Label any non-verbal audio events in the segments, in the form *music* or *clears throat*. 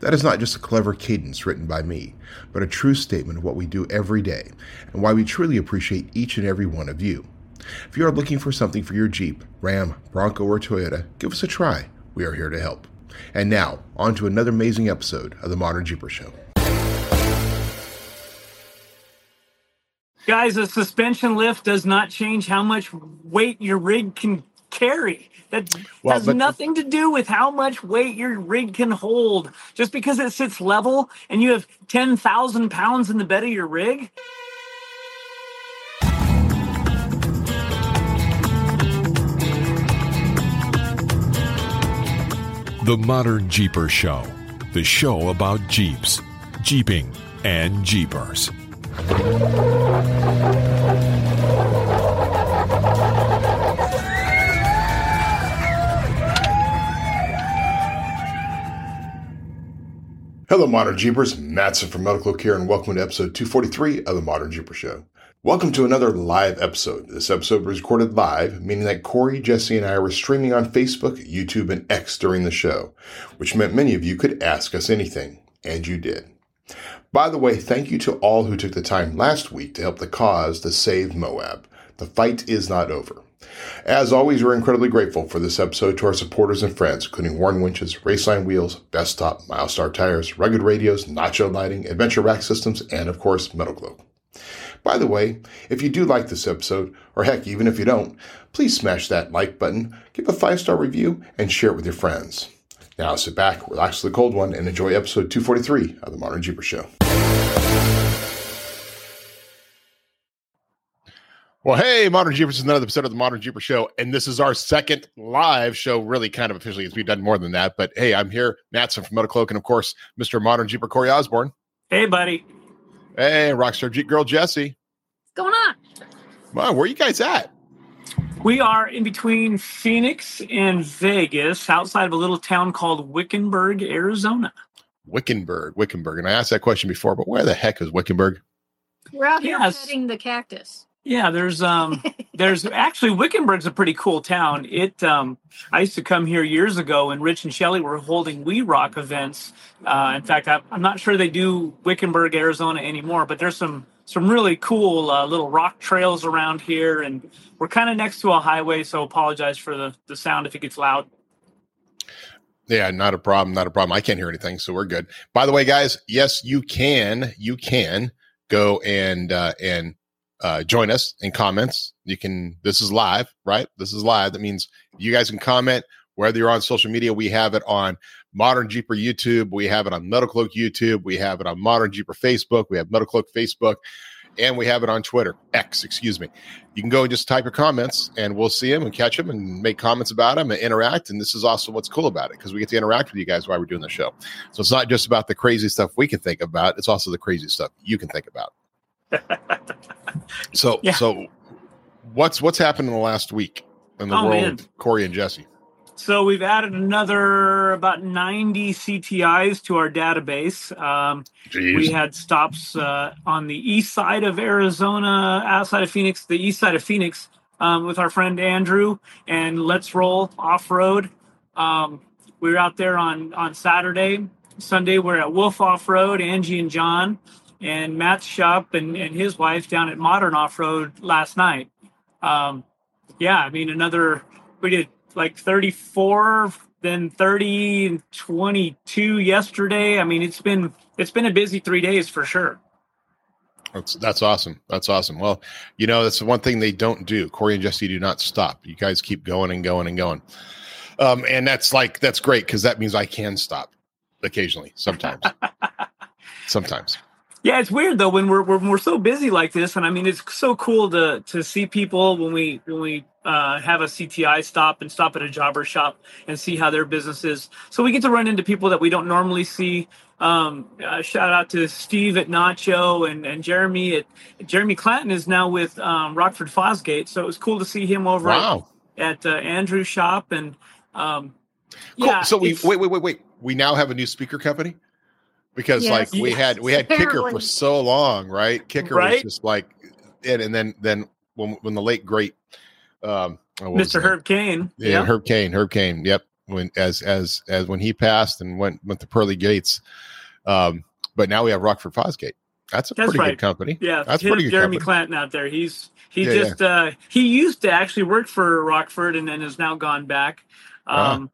That is not just a clever cadence written by me, but a true statement of what we do every day and why we truly appreciate each and every one of you. If you are looking for something for your Jeep, Ram, Bronco, or Toyota, give us a try. We are here to help. And now, on to another amazing episode of the Modern Jeeper Show. Guys, a suspension lift does not change how much weight your rig can carry. That Well, has but- nothing to do with how much weight your rig can hold. Just because it sits level and you have 10,000 pounds in the bed of your rig. The Modern Jeeper Show, the show about Jeeps, Jeeping, and Jeepers. Hello, Modern Jeepers. Matson from MetalCloak, and welcome to episode 243 of the Modern Jeeper Show. Welcome to another live episode. This episode was recorded live, meaning that Corey, Jessy, and I were streaming on Facebook, YouTube, and X during the show, which meant many of you could ask us anything, and you did. By the way, thank you to all who took the time last week to help the cause to save Moab. The fight is not over. As always, we're incredibly grateful for this episode to our supporters and friends, including Warn Winches, Raceline Wheels, Bestop, Milestar Tires, Rugged Radios, Nacho Lighting, Adventure Rack Systems, and of course, MetalCloak. By the way, if you do like this episode, or heck, even if you don't, please smash that like button, give a five star review, and share it with your friends. Now sit back, relax the cold one, and enjoy episode 243 of the Modern Jeeper Show. Well, hey, Modern Jeepers is another episode of the Modern Jeeper Show, and this is our second live show, really kind of officially, as we've done more than that. But hey, I'm here, Matson from MetalCloak, and of course, Mr. Modern Jeeper Corey Osborne. Hey, buddy. Hey, Rockstar Jeep Girl Jessy. What's going on? Wow, where are you guys at? We are in between Phoenix and Vegas, outside of a little town called Wickenburg, Arizona. Wickenburg, Wickenburg. And I asked that question before, but where the heck is Wickenburg? We're out here Yes. petting the cactus. Yeah, there's um there's *laughs* actually Wickenburg's a pretty cool town. It um I used to come here years ago and Rich and Shelley were holding We Rock events. Uh, in fact, I, I'm not sure they do Wickenburg, Arizona anymore, but there's some some really cool uh, little rock trails around here, and we're kind of next to a highway. So apologize for the the sound if it gets loud. Yeah, not a problem. Not a problem. I can't hear anything, so we're good. By the way, guys, yes, you can. You can go and uh, and uh, join us in comments. You can. This is live, right? This is live. That means you guys can comment whether you're on social media. We have it on Modern Jeeper YouTube. We have it on Metal Cloak YouTube. We have it on Modern Jeeper Facebook. We have Metal Cloak Facebook. And we have it on Twitter, X, excuse me. You can go and just type your comments and we'll see them and catch them and make comments about them and interact. And this is also what's cool about it because we get to interact with you guys while we're doing the show. So it's not just about the crazy stuff we can think about, it's also the crazy stuff you can think about. *laughs* so, *laughs* Yeah. so what's what's happened in the last week in the Oh, world man. Corey and Jessy? So we've added another about 90 CTIs to our database. Um, We had stops uh, on the east side of Arizona, outside of Phoenix, the east side of Phoenix, um, with our friend Andrew and Let's Roll Off Road. Um, we were out there on on Saturday. Sunday we're at Wolf Off Road, Angie and John, and Matt's shop and, and his wife down at Modern Off Road last night. Um, yeah, I mean another. We did like 34 then 30 and 22 yesterday i mean it's been it's been a busy three days for sure That's that's awesome. That's awesome. Well, you know, that's the one thing they don't do. Corey and Jessy do not stop. You guys keep going and going and going. Um, and that's like that's great because that means I can stop occasionally, sometimes. *laughs* sometimes. Yeah it's weird though when we're, when we're so busy like this and i mean it's so cool to to see people when we when we uh, have a cti stop and stop at a jobber shop and see how their business is so we get to run into people that we don't normally see Um, uh, shout out to Steve at Nacho and, and Jeremy at Jeremy Clanton is now with um, Rockford Fosgate. So it was cool to see him over wow. at, at uh, Andrew's shop. And um, cool. yeah, so we wait, wait, wait, wait. We now have a new speaker company because Yes. like we had we had Kicker for so long, right? Kicker Right. was just like it, and then then when when the late great um what was Mr. his? Herb Kane. Yeah, Herb Kane, Herb Kane. Yep. When as as as when he passed and went went to Pearly Gates. Um, but now we have Rockford Fosgate. That's a That's pretty right. good company. Yeah, That's hit pretty up good Jeremy company. Clanton out there. He's he Yeah, just uh he used to actually work for Rockford and then has now gone back. Um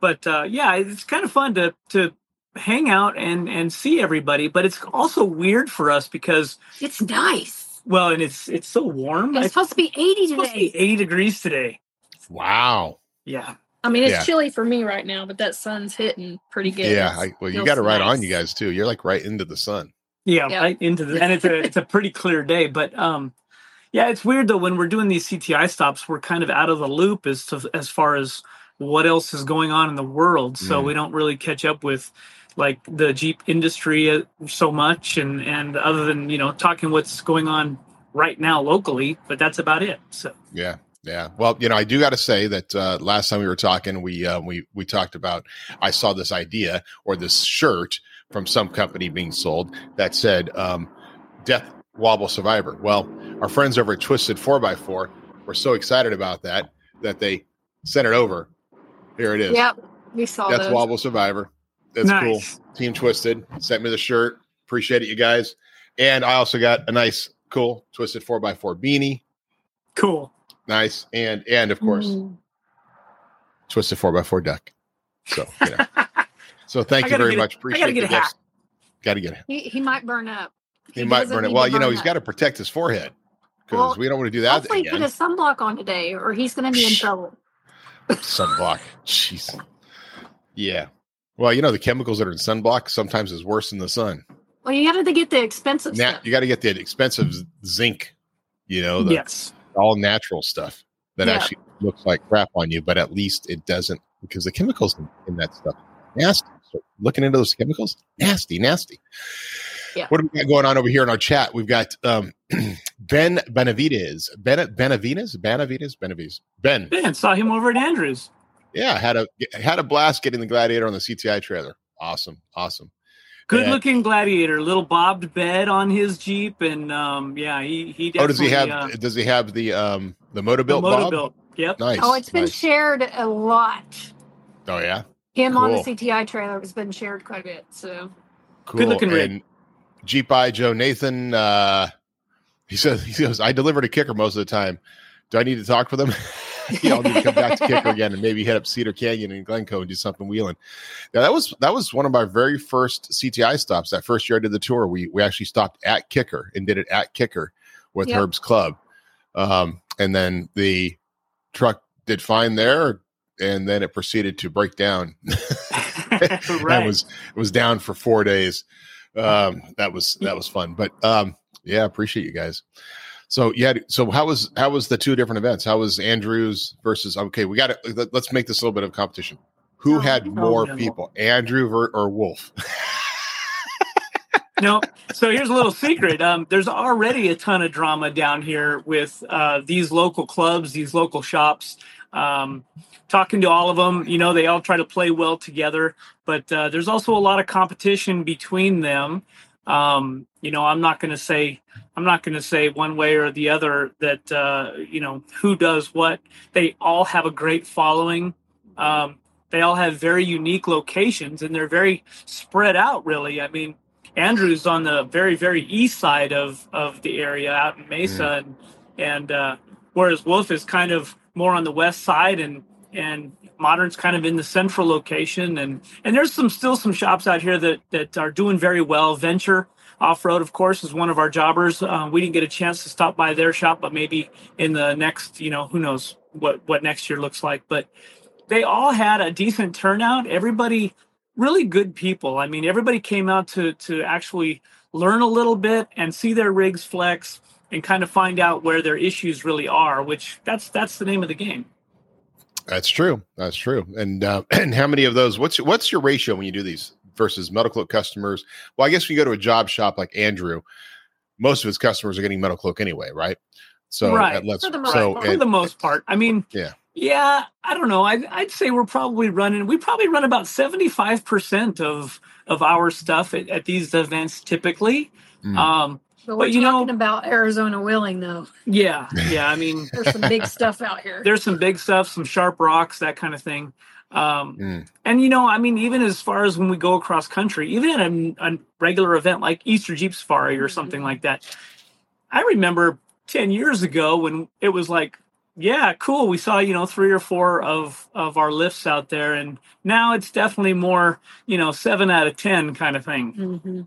but uh yeah, it's kind of fun to to hang out and and see everybody, but it's also weird for us because It's nice. well, and it's it's so warm. It's It's supposed to be 80 supposed to be today. 80 degrees today. Wow. Yeah. I mean, it's Yeah. chilly for me right now, but that sun's hitting pretty good. Yeah. I, well, you got it right on you guys too. You're like right into the sun. Yeah, Yeah. right into the and it's a *laughs* it's a pretty clear day, but um yeah, it's weird though when we're doing these CTI stops, we're kind of out of the loop as to as far as what else is going on in the world. So Mm. we don't really catch up with like the Jeep industry uh, so much and and other than, you know, talking what's going on right now locally, but that's about it. So Yeah. Yeah. Well, you know, I do got to say that uh, last time we were talking, we uh, we we talked about. I saw this idea or this shirt from some company being sold that said um, "Death Wobble Survivor." Well, our friends over at Twisted Four x Four were so excited about that that they sent it over. Here it is. Yep. We saw Death those. Wobble Survivor. That's cool. Team Twisted sent me the shirt. Appreciate it, you guys. And I also got a nice, cool Twisted Four x Four beanie. Cool. Nice, and and of course. Mm. Twisted four x four deck. So, you know. *laughs* so thank you very get a- much. I Appreciate gotta get a hat. Got to get it. He, he might burn up. He, might burn it. Well, you know, burn he's up. got to protect his forehead because Well, we don't want to do that Hopefully, again. put a sunblock on today, or he's going to be in trouble. sunblock. Jeez. *laughs* Yeah. Well, you know, the chemicals that are in sunblock sometimes is worse than the sun. Well, you got to get the expensive Now stuff. you got to get the expensive zinc. You know, the yes. all natural stuff that Yeah. actually looks like crap on you, but at least it doesn't because the chemicals in, in that stuff nasty. So looking into those chemicals, nasty, nasty. Yeah. What do we got going on over here in our chat? We've got um, *clears throat* Ben Benavides, Ben Benavides, Benavides, Benavides, Ben. Ben, saw him over at Andrews. Yeah, had a had a blast getting the Gladiator on the CTI trailer. Awesome, awesome. Good Yeah. looking gladiator, little bobbed bed on his Jeep, and um, yeah, he he. Oh, does he have? uh, does he have the um the motor the built motor Bob? built? Yep. Nice. oh, it's been nice. shared a lot. Oh yeah, Him on the CTI trailer has been shared quite a bit. So cool. looking rig. And Jeep I Joe Nathan. uh He says he goes. I delivered a kicker most of the time. Do I need to talk for him? *laughs* yeah, I'll need to come back to kicker again and maybe hit up Cedar Canyon and Glencoe and do something wheeling. Yeah, that was that was one of my very first CTI stops. That first year I did the tour, we we actually stopped at Kicker and did it at Kicker with Yep. Herb's Club, um, and then the truck did fine there, and then it proceeded to break down. *laughs* right. That was it was down for four days. Um, that was that was fun, but um, yeah, appreciate you guys. So yeah, so how was how was the two different events? How was Andrews versus? Okay, we got to let, us make this a little bit of competition. Who Oh, had more no. people, Andrew ver- or Wolf? *laughs* no. So here's a little secret. Um, there's already a ton of drama down here with uh, these local clubs, these local shops. Um, talking to all of them, you know, they all try to play well together, but uh, there's also a lot of competition between them. Um, you know, I'm not going to say I'm not going to say one way or the other that uh, you know who does what. They all have a great following. Um, they all have very unique locations, and they're very spread out. Really, I mean, Andrew's on the very very east side of of the area out in Mesa, and and uh, whereas Wolf is kind of more on the west side, and and Modern's kind of in the central location, and and there's some still some shops out here that that are doing very well. Venture off road, of course, is one of our jobbers. Uh, we didn't get a chance to stop by their shop, but maybe in the next, you know, who knows what what next year looks like. But they all had a decent turnout. Everybody, really good people. I mean, everybody came out to to actually learn a little bit and see their rigs flex and kind of find out where their issues really are. Which that's that's the name of the game. That's true. That's true. And uh, *clears throat* and how many of those? What's what's your ratio when you do these versus Metal Cloak customers. Well, I guess when you go to a job shop like Andrew, most of his customers are getting Metal Cloak anyway, right? So Right. lets For the most so part. for it- the most part. I mean, Yeah. yeah. I don't know. I'd, I'd say we're probably running. We probably run about seventy five percent of of our stuff at, at these events typically. Mm. Um, But we're But, you know- talking about Arizona Wheeling, though. yeah, yeah. I mean, *laughs* There's some big stuff out here. there's some big stuff, some sharp rocks, that kind of thing. Um, Mm. And you know, I mean, even as far as when we go across country, even at a, a regular event like Easter Jeep Safari or something like that, I remember ten years ago when it was like, yeah, cool. We saw you know three or four of of our lifts out there, and now it's definitely more you know seven out of ten kind of thing. hmm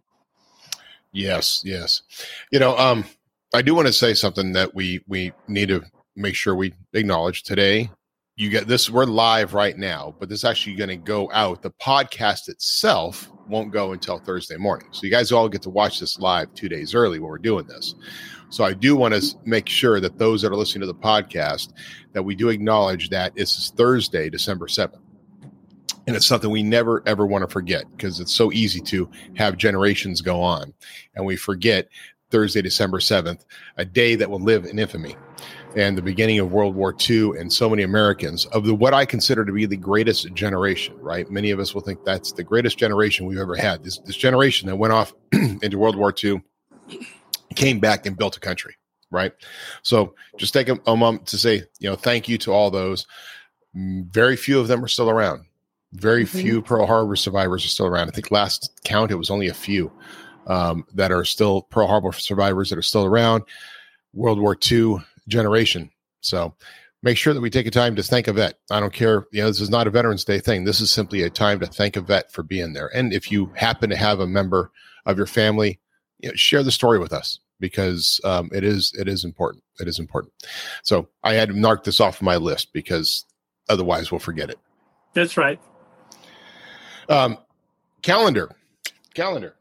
Yes, yes. You know, um, I do want to say something that we we need to make sure we acknowledge today. You get this. We're live right now, but this is actually going to go out. The podcast itself won't go until Thursday morning, so you guys all get to watch this live two days early when we're doing this. So I do want to make sure that those that are listening to the podcast that we do acknowledge that this is Thursday, December seventh. And it's something we never ever want to forget because it's so easy to have generations go on and we forget Thursday, December 7th, a day that will live in infamy and the beginning of World War II and so many Americans of the what I consider to be the greatest generation, right? Many of us will think that's the greatest generation we've ever had. This this generation that went off *clears throat* into World War II came back and built a country, right? So just take a, a moment to say, you know, thank you to all those. Mm, Very few of them are still around. Very Mhm. few Pearl Harbor survivors are still around. I think last count it was only a few um, that are still Pearl Harbor survivors that are still around. World War II generation. So make sure that we take a time to thank a vet. I don't care. You know, this is not a Veterans Day thing. This is simply a time to thank a vet for being there. And if you happen to have a member of your family, you know, share the story with us because um, it is it is important. It is important. So I had to mark this off my list because otherwise we'll forget it. That's right. Um, calendar, calendar.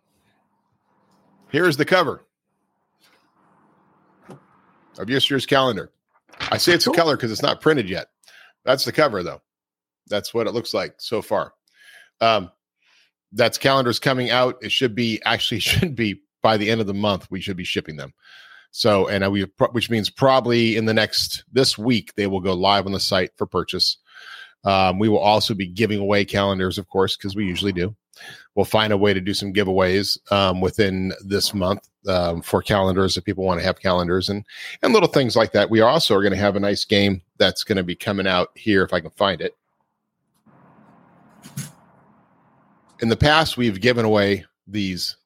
Here's the cover of this year's calendar. I say it's a color because it's not printed yet. That's the cover, though. That's what it looks like so far. Um, that's calendars coming out. It should be actually *laughs* should be by the end of the month. We should be shipping them. So, and we which means probably in the next this week they will go live on the site for purchase. Um, we will also be giving away calendars, of course, because we usually do. We'll find a way to do some giveaways um, within this month um, for calendars if people want to have calendars and and little things like that. We also are going to have a nice game that's going to be coming out here if I can find it. In the past, we've given away these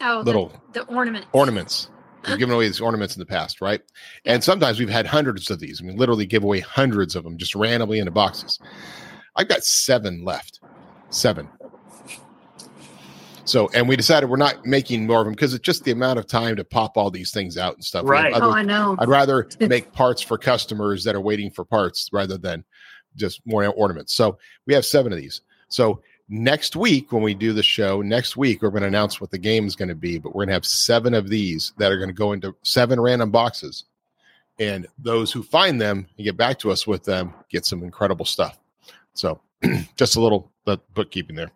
Oh, little the, ornament. ornaments. We've given away these ornaments in the past, right? And sometimes we've had hundreds of these. I mean, literally give away hundreds of them just randomly into boxes. I've got seven left. Seven. So, and we decided we're not making more of them because it's just the amount of time to pop all these things out and stuff. Right. other- Oh, I know. I'd rather *laughs* make parts for customers that are waiting for parts rather than just more ornaments. So we have seven of these. So next week, when we do the show, next week, we're going to announce what the game is going to be, but we're going to have seven of these that are going to go into seven random boxes. And those who find them and get back to us with them get some incredible stuff. So *clears throat* just a little uh, bookkeeping there.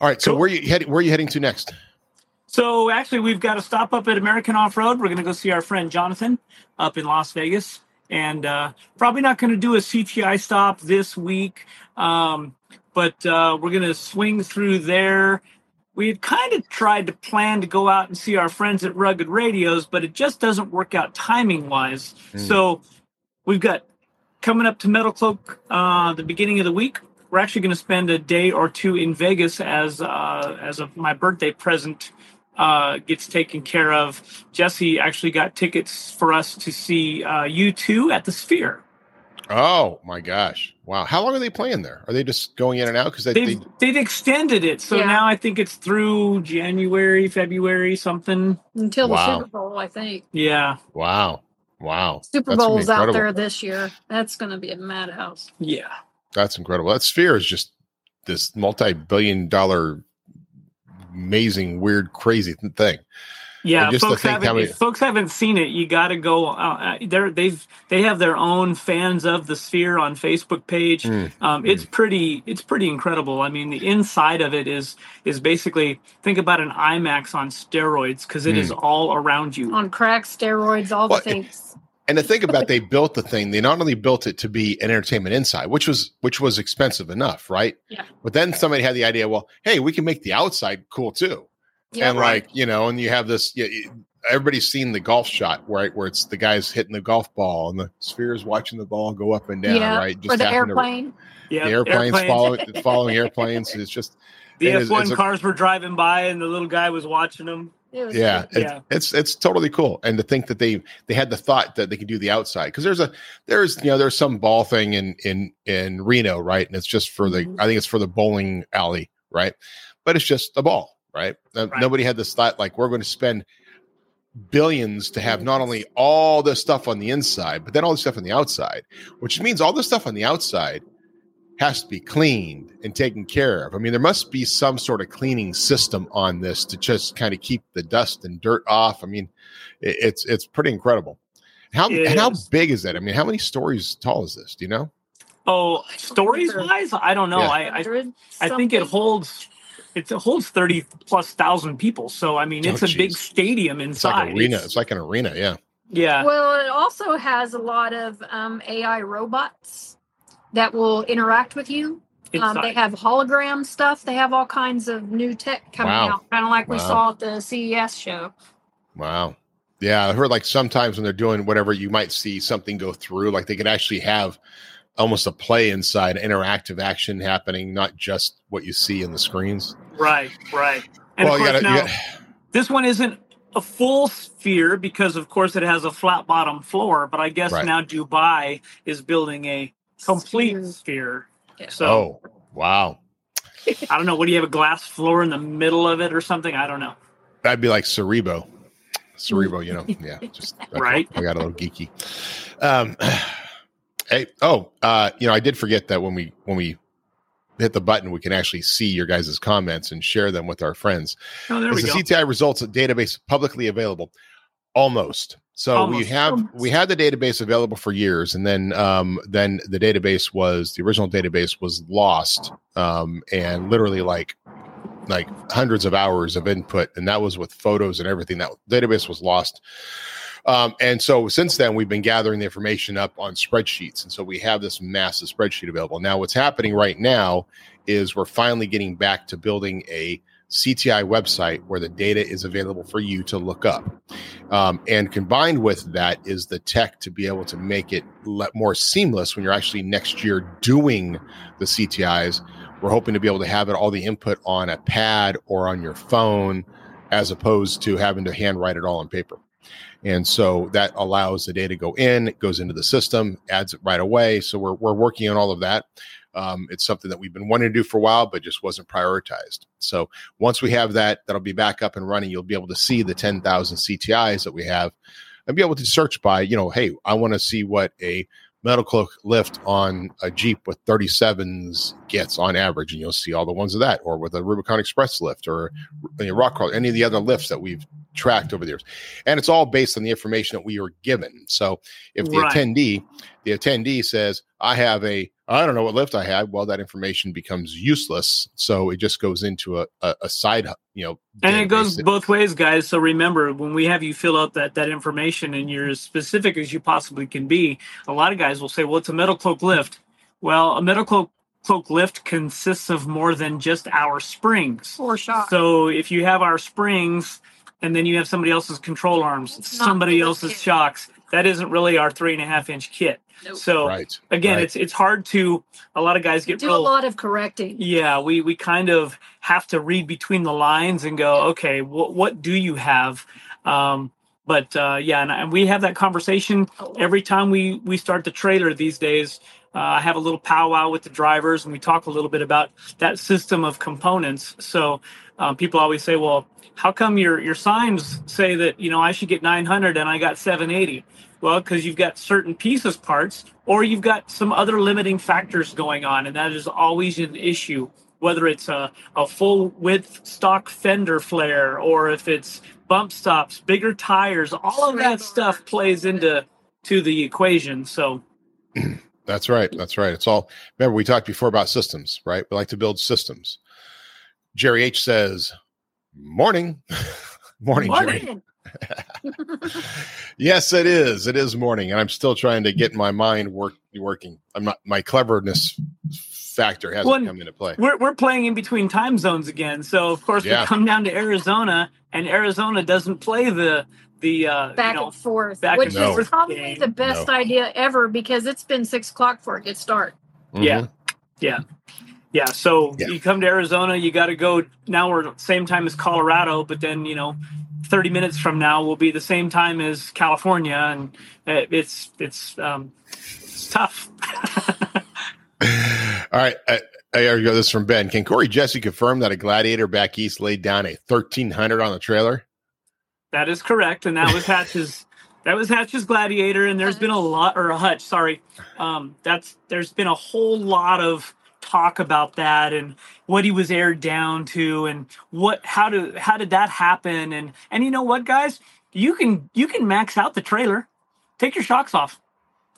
All right. So Cool. where you heading? Where are you heading to next? So actually, we've got to stop up at American Off Road. We're going to go see our friend Jonathan up in Las Vegas, and uh, probably not going to do a CTI stop this week, um, but uh, we're going to swing through there. We had kind of tried to plan to go out and see our friends at Rugged Radios, but it just doesn't work out timing wise. Hmm. So we've got coming up to Metal Cloak uh, the beginning of the week. We're actually going to spend a day or two in Vegas as uh, as a, my birthday present uh, gets taken care of. Jessy actually got tickets for us to see uh, U2 at the Sphere. Oh my gosh! Wow. How long are they playing there? Are they just going in and out? Because they, They've they they've extended it, so Yeah. now I think it's through January, February, something. Until the Wow. Super Bowl, I think. Yeah, wow, wow. Super That's gonna Bowl's out there this year. That's going to be a madhouse. yeah. That's incredible. That sphere is just this multi-billion dollar, amazing, weird, crazy thing. Yeah, And just folks haven't, how many- if folks haven't seen it, you got to go. Uh, they're they've they have their own fans of the Sphere on Facebook page. Mm, Um, it's pretty it's pretty incredible. I mean, the inside of it is is basically think about an IMAX on steroids because it is Mm. all around you. On crack, steroids, all Well, the things. And to think about they built the thing, they not only built it to be an entertainment inside, which was which was expensive enough, right? Yeah. But then somebody had the idea, well, hey, we can make the outside cool too. Yeah, and like you know, and you have this. Yeah, you- everybody's seen the golf shot, right? Where it's the guys hitting the golf ball and the sphere is watching the ball go up and down, yeah. right? or the happened to- airplane. Yeah, the airplanes, following *laughs* following airplanes. It's just The it F one it's a- cars were driving by, and the little guy was watching them. It was yeah, good. it's, Yeah. it's it's totally cool. And to think that they they had the thought that they could do the outside because there's a there's you know there's some ball thing in in in Reno, right? And it's just for the Mhm. I think it's for the bowling alley, right? But it's just a ball, right? Right. Nobody had this thought like we're going to spend billions to have not only all the stuff on the inside, but then all the stuff on the outside, which means all the stuff on the outside has to be cleaned and taken care of. I mean, there must be some sort of cleaning system on this to just kind of keep the dust and dirt off. I mean, it, it's it's pretty incredible. How It and how is. big is that? I mean, how many stories tall is this? Do you know? Oh, stories wise, I don't know. Yeah. I, I I think it holds it holds thirty plus thousand people. So I mean, Oh, it's a big geez. stadium It's like inside. an arena. It's- It's like an arena. Yeah. yeah, Well, it also has a lot of um, AI robots that will interact with you. Um, they have hologram stuff. They have all kinds of new tech coming Wow. out, kind of like we saw at the CES show. Wow. Yeah, I heard like sometimes when they're doing whatever, you might see something go through. Like they could actually have almost a play inside, interactive action happening, not just what you see in the screens. right, right. And well, of you course, gotta, you now gotta- this one isn't a full sphere because, of course, it has a flat bottom floor. But I guess Right. now Dubai is building a complete Sphere. sphere. Yeah. So oh, wow. I don't know. What do you have a glass floor in the middle of it or something? I don't know. That'd be like Cerebro. Cerebro, you know, *laughs* yeah, just Right. I got a little geeky. Um, hey, oh, uh, you know, I did forget that when we when we hit the button, we can actually see your guys' comments and share them with our friends. Oh, there Is we the go. CTI results database publicly available? Almost. So we have Almost. we had the database available for years, and then um, then the database was the original database was lost, um, and literally like like hundreds of hours of input, and that was with photos and everything. That database was lost. Um, and so since then, we've been gathering the information up on spreadsheets. And so we have this massive spreadsheet available. Now, what's happening right now is we're finally getting back to building a CTI website where the data is available for you to look up. Um, and combined with that is the tech to be able to make it le- more seamless when you're actually next year doing the CTIs. We're hoping to be able to have it all the input on a pad or on your phone as opposed to having to handwrite it all on paper. And so that allows the data to go in, it goes into the system, adds it right away. So we're, we're working on all of that. Um, it's something that we've been wanting to do for a while, but just wasn't prioritized. So once we have that, that'll be back up and running. You'll be able to see the 10,000 CTIs that we have and be able to search by, you know, hey, I want to see what a metal lift on a Jeep with 37s gets on average. And you'll see all the ones of that, or with a Rubicon Express lift or you know, rock crawl, any of the other lifts that we've tracked over the years. And it's all based on the information that we were given. So if the Right. attendee, the attendee says, I have a, I don't know what lift I had, well, that information becomes useless. So it just goes into a, a, a side, you know, And it goes database. both ways, guys. So remember, when we have you fill out that that information and you're as specific as you possibly can be, a lot of guys will say, "Well, it's a metal cloak lift." Well, a metal cloak cloak lift consists of more than just our springs. Four shots. So if you have our springs and then you have somebody else's control arms, It's somebody else's kit. shocks, that isn't really our three and a half inch kit. Nope. So right. again, right. it's it's hard to. A lot of guys get do a lot of correcting. Yeah, we we kind of have to read between the lines and go, okay, what what do you have? Um, but uh, yeah, and, and we have that conversation every time we we start the trailer these days. Uh, I have a little powwow with the drivers, and we talk a little bit about that system of components. So um, people always say, well, how come your your signs say that you know I should get 900 and I got 780? Well, because you've got certain pieces parts, or you've got some other limiting factors going on, and that is always an issue whether it's a, a full width stock fender flare or if it's bump stops, bigger tires, all of that stuff plays into to the equation. So *clears throat* that's right. That's right. It's all remember we talked before about systems, right? We like to build systems. Jerry H says, Morning. morning, *laughs* morning, Jerry. *laughs* *laughs* yes, it is. It is morning. And I'm still trying to get my mind work working. I'm not my cleverness factor hasn't well, come into play. We're we're playing in between time zones again. So of course yeah. we come down to Arizona and Arizona doesn't play the the uh, back you know, and forth, back which and is probably game. the best no. idea ever because it's been six o'clock before it gets dark. Mm-hmm. Yeah, yeah, yeah. So yeah. you come to Arizona, you got to go. Now we're same time as Colorado, but then you know, thirty minutes from now will be the same time as California, and it's it's um, it's tough. *laughs* All right. I, here we go. This from Ben. Can Corey Jessy confirm that a Gladiator back east laid down a 1300 on the trailer? That is correct. And that was Hatch's. *laughs* that was Hatch's Gladiator. And there's been a lot, or a Hutch, sorry. Um, that's There's been a whole lot of talk about that and what he was aired down to and what how to how did that happen and and you know what guys you can you can max out the trailer take your shocks off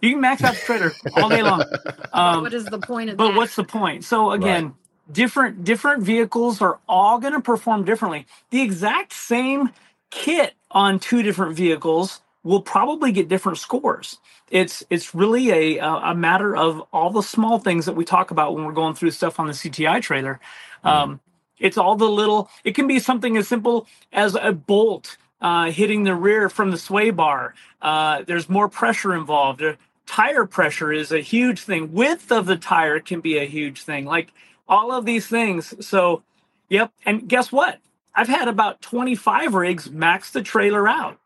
you can max out the trailer all day long. *laughs* Um, what is the point of that? but that? what's the point? So again, right. different different vehicles are all going to perform differently. The exact same kit on two different vehicles will probably get different scores. It's it's really a a matter of all the small things that we talk about when we're going through stuff on the CTI trailer. Mm. Um, it's all the little. It can be something as simple as a bolt uh, hitting the rear from the sway bar. Uh, there's more pressure involved. Tire pressure is a huge thing. Width of the tire can be a huge thing. Like all of these things. So, yep. And guess what? I've had about 25 rigs max the trailer out.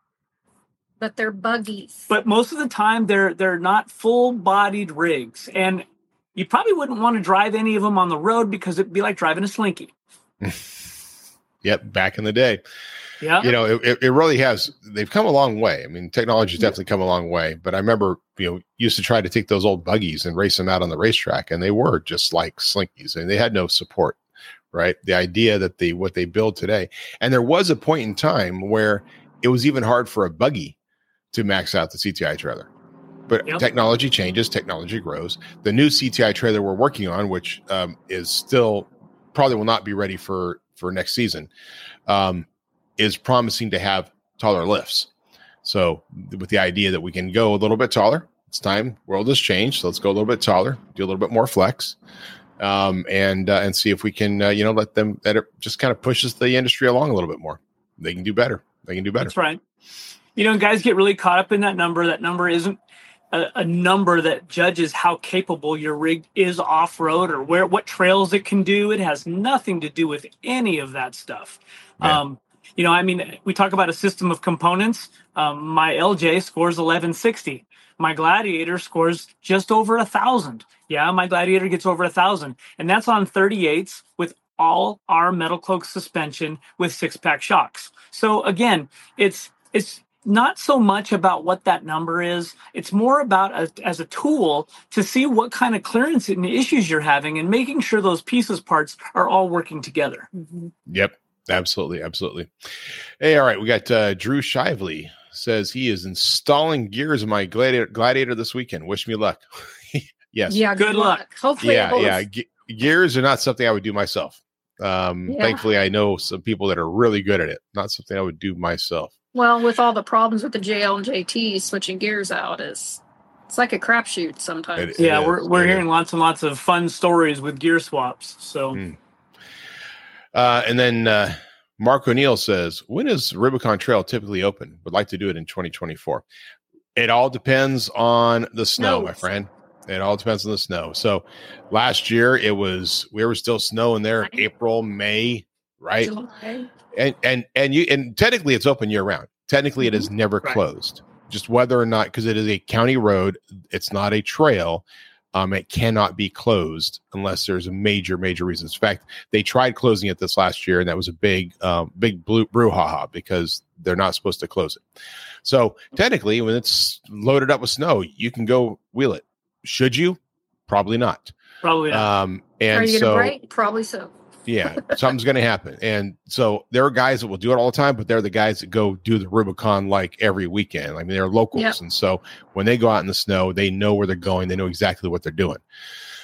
But they're buggies. But most of the time they're they're not full-bodied rigs. And you probably wouldn't want to drive any of them on the road because it'd be like driving a slinky. *laughs* yep, back in the day. Yeah. You know, it, it really has. They've come a long way. I mean, technology has definitely come a long way. But I remember, you know, used to try to take those old buggies and race them out on the racetrack, and they were just like slinkies, and they had no support. Right. The idea that they what they build today, and there was a point in time where it was even hard for a buggy to max out the CTI trailer. But yep. technology changes, technology grows. The new CTI trailer we're working on, which um, is still probably will not be ready for for next season. Um, is promising to have taller lifts. So, with the idea that we can go a little bit taller, it's time. World has changed, so let's go a little bit taller, do a little bit more flex, um, and uh, and see if we can, uh, you know, let them that it just kind of pushes the industry along a little bit more. They can do better. They can do better. That's right. You know, guys get really caught up in that number. That number isn't a, a number that judges how capable your rig is off road or where what trails it can do. It has nothing to do with any of that stuff. Yeah. Um, you know, I mean, we talk about a system of components. Um, my LJ scores 1160. My Gladiator scores just over a thousand. Yeah, my Gladiator gets over a thousand, and that's on 38s with all our metal cloak suspension with six pack shocks. So again, it's it's not so much about what that number is. It's more about a, as a tool to see what kind of clearance and issues you're having and making sure those pieces parts are all working together. Mm-hmm. Yep. Absolutely, absolutely. Hey, all right, we got uh, Drew Shively says he is installing gears in my gladiator, gladiator this weekend. Wish me luck. *laughs* yes. Yeah. Good, good luck. luck. Hopefully. Yeah. Yeah. Ge- gears are not something I would do myself. Um, yeah. Thankfully, I know some people that are really good at it. Not something I would do myself. Well, with all the problems with the JL and JT, switching gears out is it's like a crapshoot sometimes. It, yeah, we're we're hearing lots and lots of fun stories with gear swaps. So. Mm. Uh, and then uh, Mark O'Neill says, when is Rubicon Trail typically open? Would like to do it in 2024. It all depends on the snow, my friend. It all depends on the snow. So last year it was we were still snow in there, April, May, right? July. And and and you and technically it's open year round. Technically it is mm-hmm. never right. closed. Just whether or not because it is a county road, it's not a trail um, it cannot be closed unless there's a major, major reasons. In fact, they tried closing it this last year, and that was a big, um, big blue brouhaha because they're not supposed to close it. So technically, when it's loaded up with snow, you can go wheel it. Should you? Probably not. Probably not. Um, And Are you so, gonna break? Probably so. Yeah, something's going to happen. And so there are guys that will do it all the time, but they're the guys that go do the Rubicon like every weekend. I mean, they're locals. Yep. And so when they go out in the snow, they know where they're going. They know exactly what they're doing.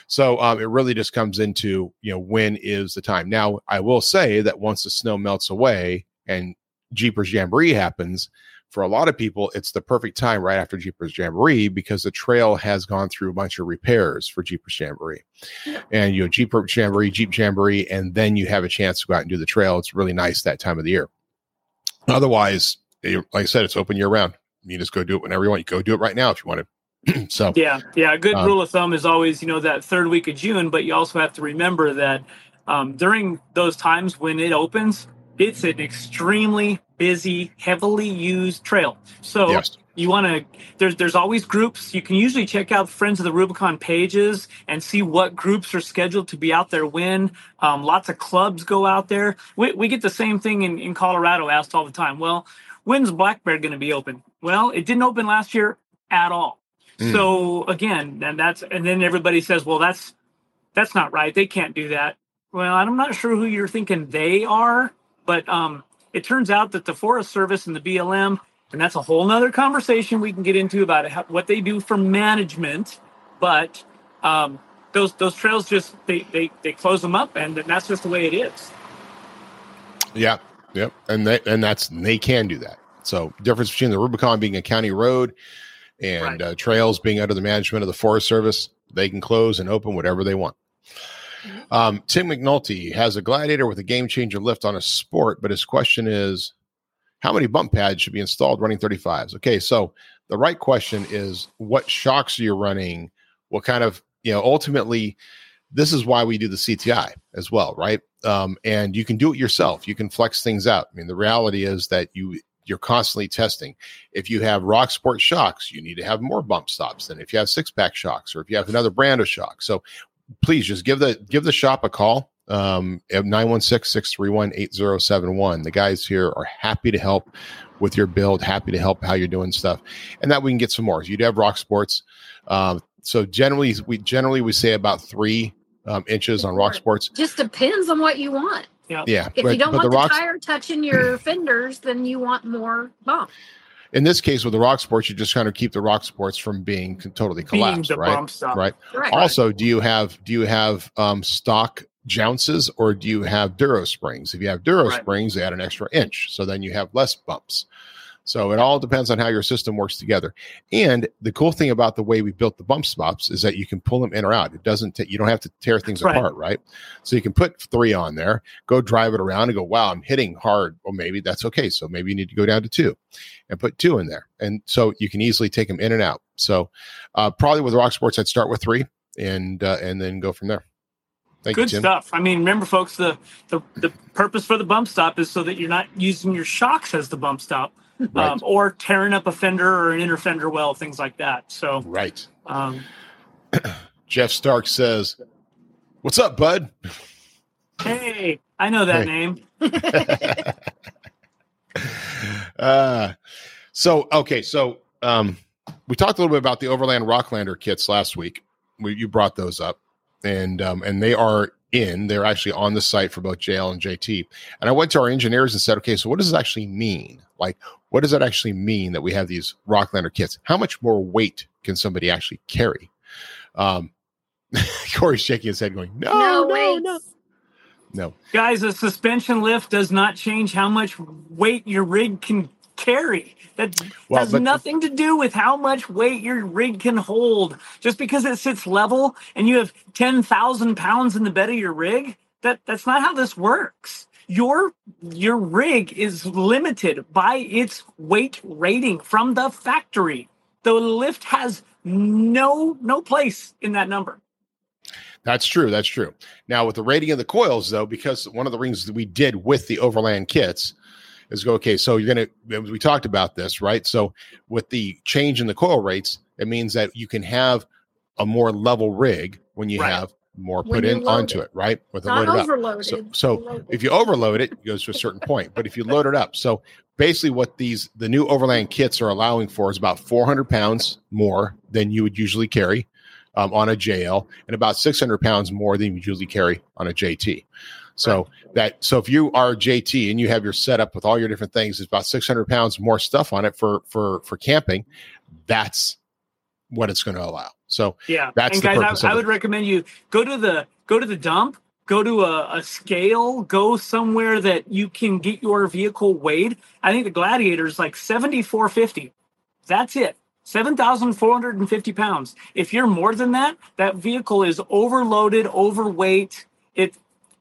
So um, it really just comes into, you know, when is the time. Now, I will say that once the snow melts away and Jeepers Jamboree happens, for a lot of people, it's the perfect time right after Jeepers Jamboree because the trail has gone through a bunch of repairs for Jeepers Jamboree. And you know, Jeep Jamboree, Jeep Jamboree, and then you have a chance to go out and do the trail. It's really nice that time of the year. Otherwise, like I said, it's open year round. You just go do it whenever you want. You go do it right now if you want to. *clears throat* so Yeah, yeah. A good Um, rule of thumb is always, you know, that third week of June, but you also have to remember that um, during those times when it opens, it's an extremely busy, heavily used trail. So yes, you want to there's there's always groups. You can usually check out friends of the rubicon pages and see what groups are scheduled to be out there when. Um, lots of clubs go out there. We, we get the same thing in, in colorado asked all the time. Well when's black bear going to be open? Well it didn't open last year at all. Mm. so again and that's and then everybody says well that's that's not right. They can't do that. Well i'm not sure who you're thinking they are but um it turns out that the forest service and the blm and that's a whole nother conversation we can get into about how, what they do for management but um, those those trails just they, they they close them up and that's just the way it is yeah, yep, and they, and that's they can do that. So difference between the Rubicon being a county road and Right. uh, trails being under the management of the Forest Service, they can close and open whatever they want. Um, Tim McNulty has a Gladiator with a game changer lift on a Sport, but his question is, how many bump pads should be installed running 35s? Okay, so the right question is, what shocks are you running? What kind of you know ultimately this is why we do the CTI as well, right? Um, and you can do it yourself. You can flex things out. I mean, the reality is that you you're constantly testing. If you have Rock Sport shocks, you need to have more bump stops than if you have six pack shocks or if you have another brand of shocks. So please just give the give the shop a call um at 916-631-8071 the guys here are happy to help with your build happy to help how you're doing stuff and that we can get some more you'd have rock sports um so generally we generally we say about three um, inches on rock sports Just depends on what you want. yeah yeah. If but, you don't want the the, rocks tire touching your *laughs* fenders, then you want more bump. In this case with the rock sports you just kind of keep the rock sports from being totally being collapsed the right bump right Right. Also, do you have do you have um, stock jounces or do you have Duro springs? If you have Duro Right. springs, they add an extra inch, so then you have less bumps. So it all depends on how your system works together. And the cool thing about the way we built the bump stops is that you can pull them in or out. It doesn't take you don't have to tear things Right. apart, right? So you can put three on there, go drive it around and go, wow, I'm hitting hard. Well, maybe that's okay. So maybe you need to go down to two and put two in there. And so you can easily take them in and out. So uh, probably with Rock Sports, I'd start with three and uh, and then go from there. Thank good you, stuff i mean remember folks the, the the purpose for the bump stop is so that you're not using your shocks as the bump stop Right. um, or tearing up a fender or an inner fender well things like that so Right. um, *clears throat* Jeff Stark says, "What's up, bud?" hey i know that Hey. name *laughs* uh, so okay, so um, we talked a little bit about the Overland Rocklander kits last week. We, you brought those up, and um, and they are in. They're actually on the site for both JL and JT. And I went to our engineers and said, okay, so what does this actually mean? Like, what does that actually mean that we have these Rocklander kits? How much more weight can somebody actually carry? Um, *laughs* Corey's shaking his head, going, no, no, no, no, no. Guys, a suspension lift does not change how much weight your rig can carry. That Well, has but- nothing to do with how much weight your rig can hold. Just because it sits level and you have 10,000 pounds in the bed of your rig, that, that's not how this works. Your your rig is limited by its weight rating from the factory. The lift has no no place in that number. That's true. That's true. Now, with the rating of the coils, though, because one of the things that we did with the Overland kits is go, okay, so you're going to, we talked about this, right? So, with the change in the coil rates, it means that you can have a more level rig when you Right. have more When put in onto it. it, right? With it Not loaded up. overloaded. So, so if you overload it, it goes to a certain point. But if you load it up, so basically what these the new overland kits are allowing for is about 400 pounds more than you would usually carry um, on a JL and about 600 pounds more than you usually carry on a JT. So right. that so if you are JT and you have your setup with all your different things, it's about 600 pounds more stuff on it for for for camping. That's what it's going to allow. So yeah, that's and guys, I, I would recommend you go to the go to the dump, go to a, a, scale, go somewhere that you can get your vehicle weighed. I think the Gladiator is like 7450. That's it. 7,450 pounds. If you're more than that, that vehicle is overloaded, overweight. It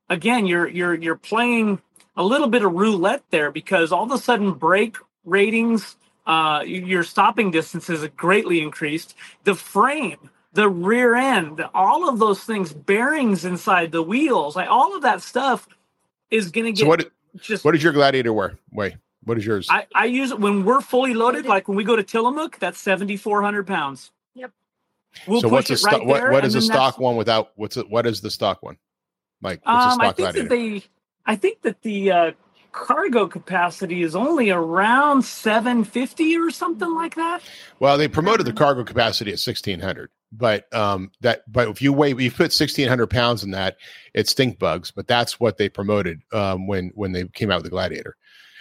again, you're you're you're playing a little bit of roulette there because all of a sudden brake ratings, uh, your stopping distances are greatly increased. The frame, the rear end, all of those things, bearings inside the wheels, like all of that stuff is going to get. So what? Just what does your Gladiator wear? Weigh? What is yours? I, I use it when we're fully loaded. Like when we go to Tillamook, that's seventy four hundred pounds. Yep. We'll so what's the sto- right what, what is the stock one without? What's it? What is the stock one? Like um, I think that they, I think that the uh, cargo capacity is only around 750 or something like that. Well, they promoted the cargo capacity at 1600, but um, that but if you weigh, you put 1600 pounds in that, it stink bugs. But that's what they promoted um, when when they came out with the Gladiator,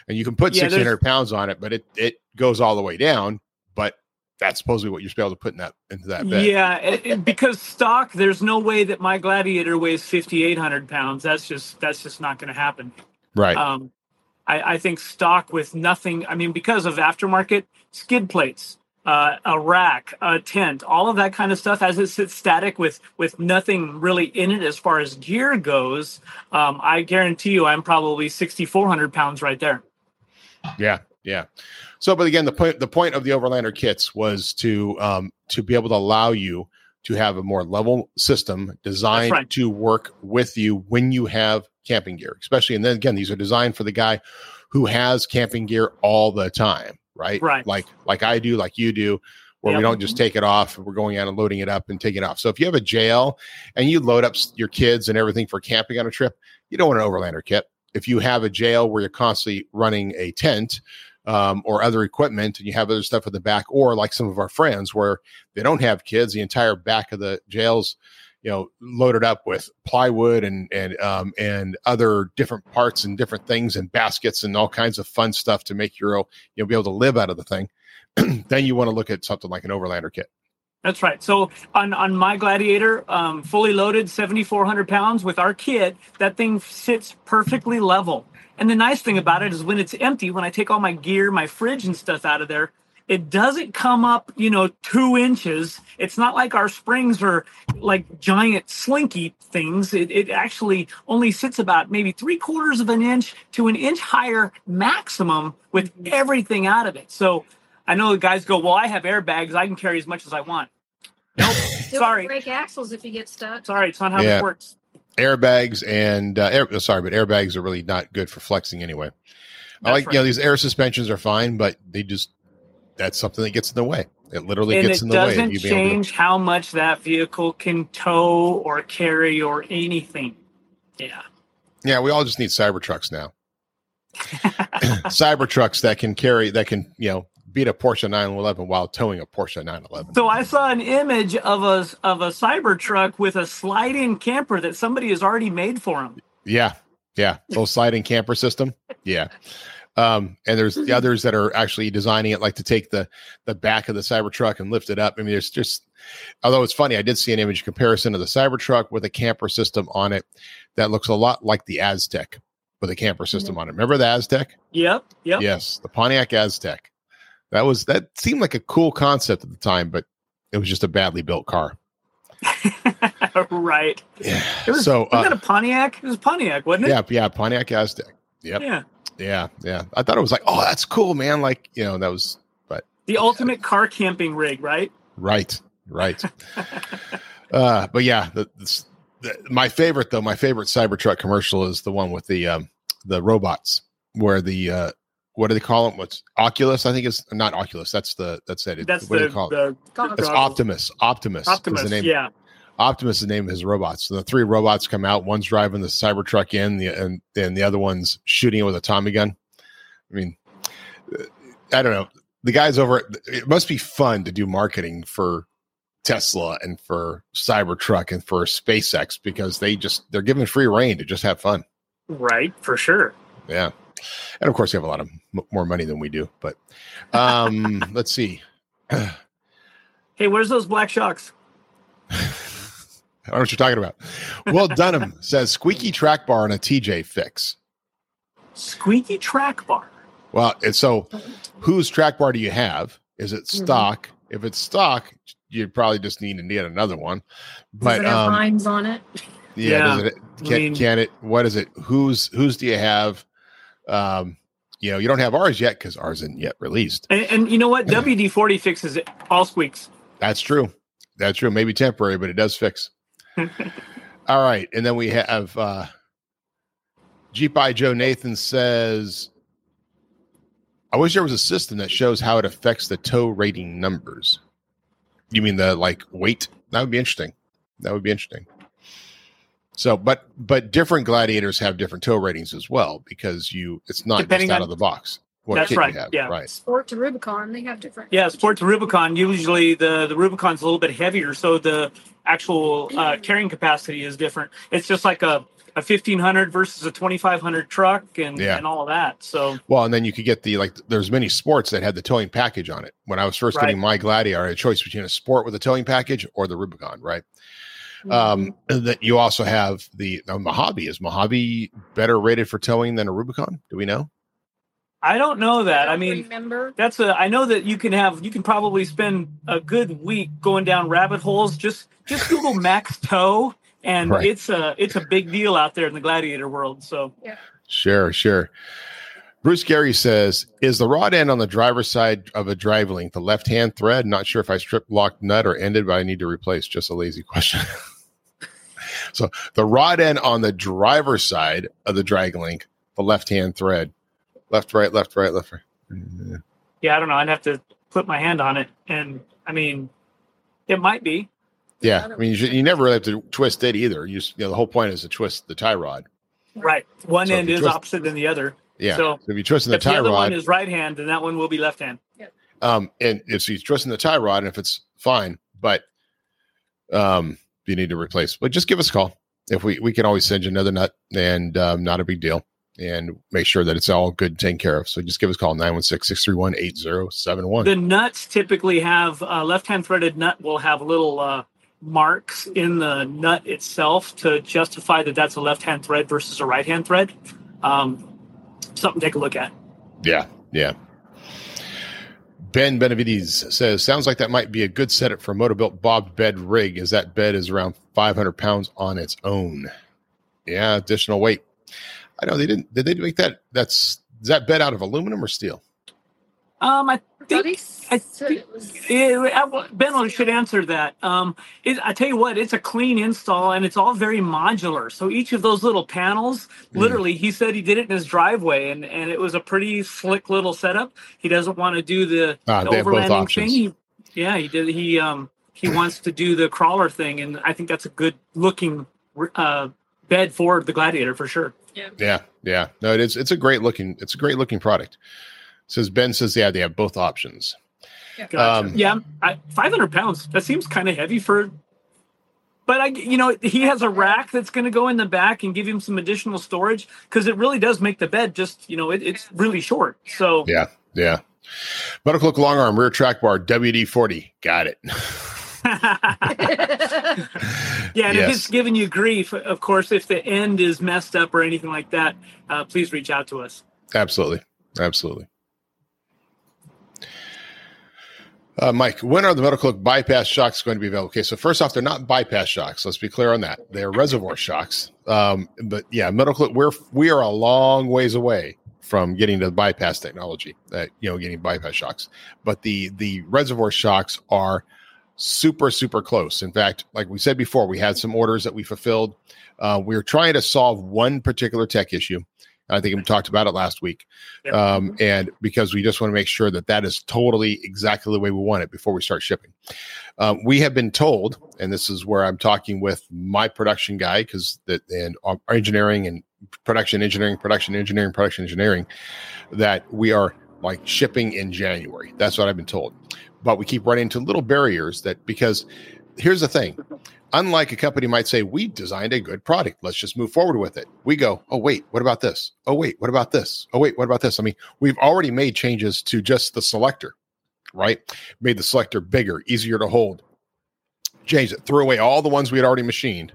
and you can put yeah, 1600 pounds on it, but it it goes all the way down. But that's supposedly what you're supposed to put in that into that bed. Yeah, it, it, because stock, there's no way that my Gladiator weighs 5,800 pounds. That's just that's just not going to happen. Right. Um, I, I, think stock with nothing. I mean, because of aftermarket skid plates, uh, a rack, a tent, all of that kind of stuff, as it sits static with with nothing really in it as far as gear goes. Um, I guarantee you, I'm probably 6,400 pounds right there. Yeah, yeah. So, but again, the point the point of the Overlander kits was to um, to be able to allow you to have a more level system designed right. to work with you when you have camping gear, especially. And then again, these are designed for the guy who has camping gear all the time, right? Right. Like like I do, like you do, where yep. we don't just take it off. We're going out and loading it up and taking it off. So if you have a jail and you load up your kids and everything for camping on a trip, you don't want an Overlander kit. If you have a jail where you're constantly running a tent um, or other equipment and you have other stuff at the back, or like some of our friends where they don't have kids, the entire back of the JLs, you know, loaded up with plywood and and um, and other different parts and different things and baskets and all kinds of fun stuff to make your you know be able to live out of the thing. *clears throat* then you want to look at something like an Overlander kit. That's right. So on on my Gladiator, um, fully loaded, seventy four hundred pounds with our kit, that thing sits perfectly level. And the nice thing about it is when it's empty, when I take all my gear, my fridge and stuff out of there, it doesn't come up, you know, two inches. It's not like our springs are like giant slinky things. It, it actually only sits about maybe three quarters of an inch to an inch higher maximum with everything out of it. So I know the guys go, well, I have airbags. I can carry as much as I want. Nope. *laughs* Sorry. Break axles if you get stuck. Sorry, it's not how yeah. it works airbags and uh, air, sorry, but airbags are really not good for flexing anyway. That's I like right. you know these air suspensions are fine, but they just that's something that gets in the way. It literally and gets it in the way. It doesn't change to... how much that vehicle can tow or carry or anything. Yeah. Yeah, we all just need Cybertrucks now. *laughs* *laughs* Cybertrucks that can carry that can you know beat a Porsche 911 while towing a Porsche 911. So I saw an image of a of a Cybertruck with a slide-in camper that somebody has already made for him. Yeah, yeah, little sliding camper system. Yeah, um, and there's the others that are actually designing it like to take the the back of the Cybertruck and lift it up. I mean, there's just although it's funny, I did see an image comparison of the Cybertruck with a camper system on it that looks a lot like the Aztek with a camper system on it. Remember the Aztek? Yep. Yep. Yes, the Pontiac Aztek. That was that seemed like a cool concept at the time, but it was just a badly built car. *laughs* right. Yeah. It was, so was uh, that a Pontiac? It was Pontiac, wasn't it? Yeah, yeah, Pontiac Aztek. Yep. Yeah. Yeah, yeah. I thought it was like, oh, that's cool, man. Like, you know, that was but the ultimate car camping rig, right? Right. Right. *laughs* uh, but yeah, the, the, the, my favorite though, my favorite Cybertruck commercial is the one with the um the robots where the uh what do they call them? What's Oculus? I think it's not Oculus. That's the that's it. That's what the, do they call it? The, it's Optimus. Optimus. Optimus. The name, yeah. Optimus is the name of his robots. So the three robots come out. One's driving the Cybertruck in, the, and and the other one's shooting it with a Tommy gun. I mean, I don't know. The guys over it must be fun to do marketing for Tesla and for Cybertruck and for SpaceX because they just they're given free reign to just have fun. Right, for sure. Yeah, and of course they have a lot of m- more money than we do. But um, *laughs* let's see. hey, where's those black shocks? *laughs* I don't know what you're talking about. Will Dunham *laughs* says squeaky track bar and a TJ fix. Squeaky track bar. Well, it's so whose track bar do you have? Is it Mm-hmm. stock? If it's stock, you'd probably just need to get another one. Does But it have um, heims on it? yeah, does Yeah, it, I can, mean- can it? What is it? Whose whose do you have? Um, you know, you don't have ours yet because ours isn't yet released. And, and you know what? WD 40 fixes it. All squeaks. That's true. That's true. Maybe temporary, but it does fix. All right. And then we have uh Jeep Eye Joe Nathan says I wish there was a system that shows how it affects the tow rating numbers. You mean the like weight? That would be interesting. That would be interesting. So, but but different gladiators have different tow ratings as well because you it's not Depending just out on- of the box. What That's kit you right, have, yeah. Right. Sport to Rubicon, they have different. Yeah, sports Rubicon. Usually the the Rubicon's a little bit heavier, so the actual uh, carrying capacity is different. It's just like a a fifteen hundred versus a twenty five hundred truck, and Yeah. and all of that. So Well, and then you could get the like. There's many sports that had the towing package on it. When I was first getting my Gladiator, I had a choice between a sport with a towing package or the Rubicon, right? Um, that you also have the uh, Mojave. Is Mojave better rated for towing than a Rubicon? Do we know? I don't know that. I don't mean, remember. that's a. I know that you can have. You can probably spend a good week going down rabbit holes. Just just Google *laughs* max tow, and Right. it's a it's a big deal out there in the gladiator world. So Sure, sure. Bruce Gary says, "Is the rod end on the driver's side of a drive link the left hand thread? Not sure if I strip locked nut or ended, but I need to replace. Just a lazy question." *laughs* so the rod end on the driver's side of the drag link, the left hand thread, left, right, left, right, left, right. Yeah. yeah, I don't know. I'd have to put my hand on it, and I mean, it might be. Yeah, I mean, you, should, you never really have to twist it either. You, just, you know, the whole point is to twist the tie rod. Right. One So end is twist- opposite than the other. Yeah. So So if you twist in the if the tie other rod, one is right hand, then that one will be left hand. Yeah. Um, and if you twist in the tie rod, and if it's fine, but um, you need to replace, but just give us a call. If we we can always send you another nut, and um, not a big deal, and make sure that it's all good and taken care of. So just give us a call 916-631-8071. The nuts typically have uh, left hand threaded nut will have little uh, marks in the nut itself to justify that that's a left hand thread versus a right hand thread. Um, something to take a look at. Yeah, yeah. Ben Benavides says, sounds like that might be a good setup for a Motobilt bobbed bed rig, as that bed is around 500 pounds on its own. Yeah, additional weight. I know they didn't. Did they make that? That's is that bed out of aluminum or steel? Um, I I thought he think I said think- it was. Yeah, well, Ben should answer that. Um, it, I tell you what, it's a clean install and it's all very modular. So each of those little panels, Mm. literally, he said he did it in his driveway, and and it was a pretty slick little setup. He doesn't want to do the, Ah, the they have both overlanding thing. He, yeah, he did. He um he wants to do the crawler thing, and I think that's a good looking uh bed for the Gladiator for sure. Yeah, yeah. No, it is. It's a great looking. It's a great looking product. Says Ben says yeah, they have both options. Gotcha. Um, yeah, I, 500 pounds. That seems kind of heavy for. But I, you know, he has a rack that's going to go in the back and give him some additional storage because it really does make the bed just, you know, it, it's really short. So Yeah, yeah. Metal Cloak long arm rear track bar WD forty. Got it. *laughs* *laughs* yeah, and if it's giving you grief, of course, if the end is messed up or anything like that, uh, please reach out to us. Absolutely. Absolutely. Uh, Mike, when are the Metal Cloak bypass shocks going to be available? Okay, so first off, they're not bypass shocks. Let's be clear on that. They're reservoir shocks. Um, but yeah, medical we're we are a long ways away from getting to the bypass technology. That you know, getting bypass shocks. But the the reservoir shocks are super super close. In fact, like we said before, we had some orders that we fulfilled. Uh, we were trying to solve one particular tech issue. I think we talked about it last week. Yep. Um, and because we just want to make sure that that is totally exactly the way we want it before we start shipping. Um, we have been told, and this is where I'm talking with my production guy because that and our engineering and production engineering, production engineering, production engineering, that we are like shipping in January. That's what I've been told. But we keep running into little barriers that because here's the thing unlike a company might say we designed a good product let's just move forward with it. We go oh wait what about this? Oh wait what about this? Oh wait what about this? I mean we've already made changes to just the selector right? Made the selector bigger easier to hold. Changed it threw away all the ones we had already machined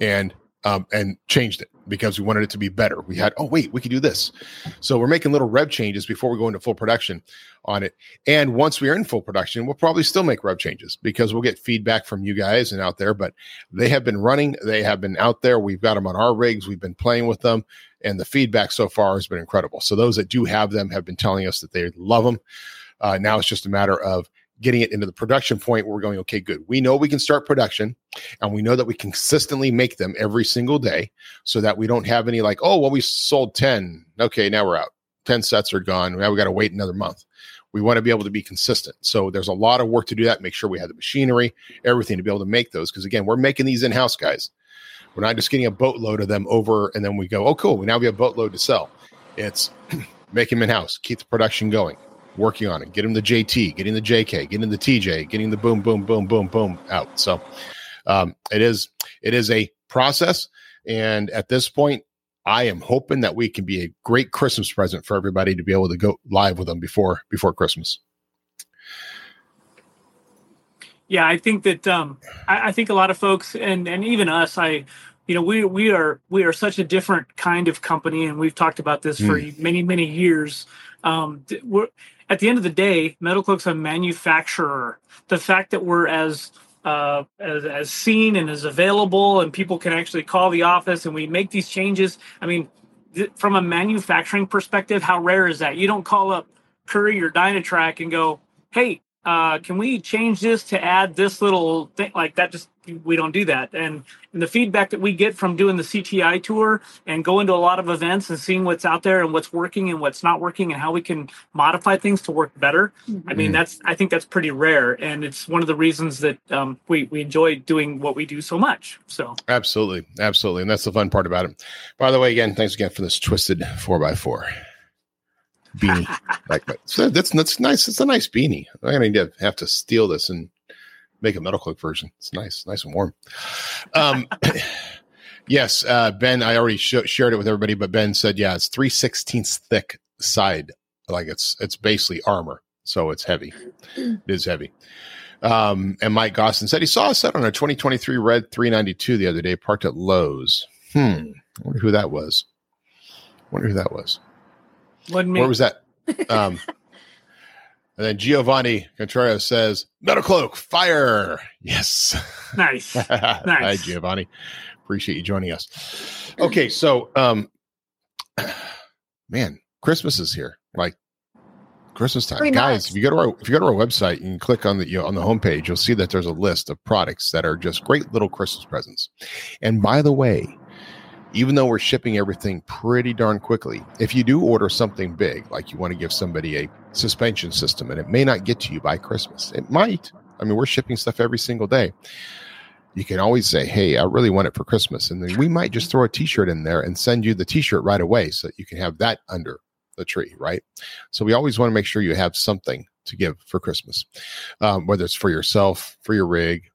and um, and changed it because we wanted it to be better. We had, oh, wait, we could do this. So we're making little rev changes before we go into full production on it. And once we are in full production, we'll probably still make rev changes because we'll get feedback from you guys and out there. But they have been running, they have been out there. We've got them on our rigs, we've been playing with them, and the feedback so far has been incredible. So those that do have them have been telling us that they love them. Uh, now it's just a matter of getting it into the production point where we're going, okay, good. We know we can start production and we know that we consistently make them every single day so that we don't have any like, oh, well, we sold 10. Okay, now we're out. 10 sets are gone. Now we got to wait another month. We want to be able to be consistent. So there's a lot of work to do that. Make sure we have the machinery, everything to be able to make those. Because again, we're making these in house, guys. We're not just getting a boatload of them over and then we go, oh, cool. We now we have a boatload to sell. It's *clears throat* make them in house, keep the production going working on it. Get him the JT, getting the JK, getting the TJ, getting the boom, boom, boom, boom, boom out. So um, it is it is a process, and at this point, I am hoping that we can be a great Christmas present for everybody to be able to go live with them before before Christmas. Yeah, I think that um, I, I think a lot of folks and and even us, I you know we we are we are such a different kind of company and we've talked about this for mm. many many years um, we're at the end of the day, Metal Cloak's a manufacturer. The fact that we're as uh, as, as seen and as available, and people can actually call the office, and we make these changes. I mean, th- from a manufacturing perspective, how rare is that? You don't call up Currie or Dynatrac and go, "Hey, uh, can we change this to add this little thing? Like that just we don't do that. And, and the feedback that we get from doing the cti tour and going to a lot of events and seeing what's out there and what's working and what's not working and how we can modify things to work better mm-hmm. i mean mm-hmm. that's i think that's pretty rare. And it's one of the reasons that um, we, we enjoy doing what we do so much. So. Absolutely. Absolutely. And that's the fun part about it. By the way again thanks again for this twisted 4x4 beanie. like, so that's that's nice. It's a nice beanie. I'm gonna have to steal this and make a metal cloak version. It's nice, nice and warm. Um, *coughs* yes, uh, Ben. I already sh- shared it with everybody, but Ben said, yeah, it's three sixteenths thick side. Like it's it's basically armor, so it's heavy. It is heavy. Um, and Mike Gostin said he saw a set on a 2023 Red 392 the other day, parked at Lowe's. Hmm. I wonder who that was. I wonder who that was. Wasn't me. Where was that? *laughs* Um, and then Giovanni Contreras says, Metal Cloak, fire. Yes. Nice. *laughs* nice. Hi, Giovanni. Appreciate you joining us. Okay, so um *sighs* man, Christmas is here. Like Christmas time. Pretty Guys, much. if you go to our if you go to our website and click on the you know, on the homepage, you'll see that there's a list of products that are just great little Christmas presents. And by the way, even though we're shipping everything pretty darn quickly, if you do order something big, like you want to give somebody a suspension system and it may not get to you by Christmas, it might. I mean, we're shipping stuff every single day. You can always say, Hey, I really want it for Christmas. And then we might just throw a t shirt in there and send you the t shirt right away so that you can have that under the tree, right? So we always want to make sure you have something to give for Christmas, um, whether it's for yourself, for your rig,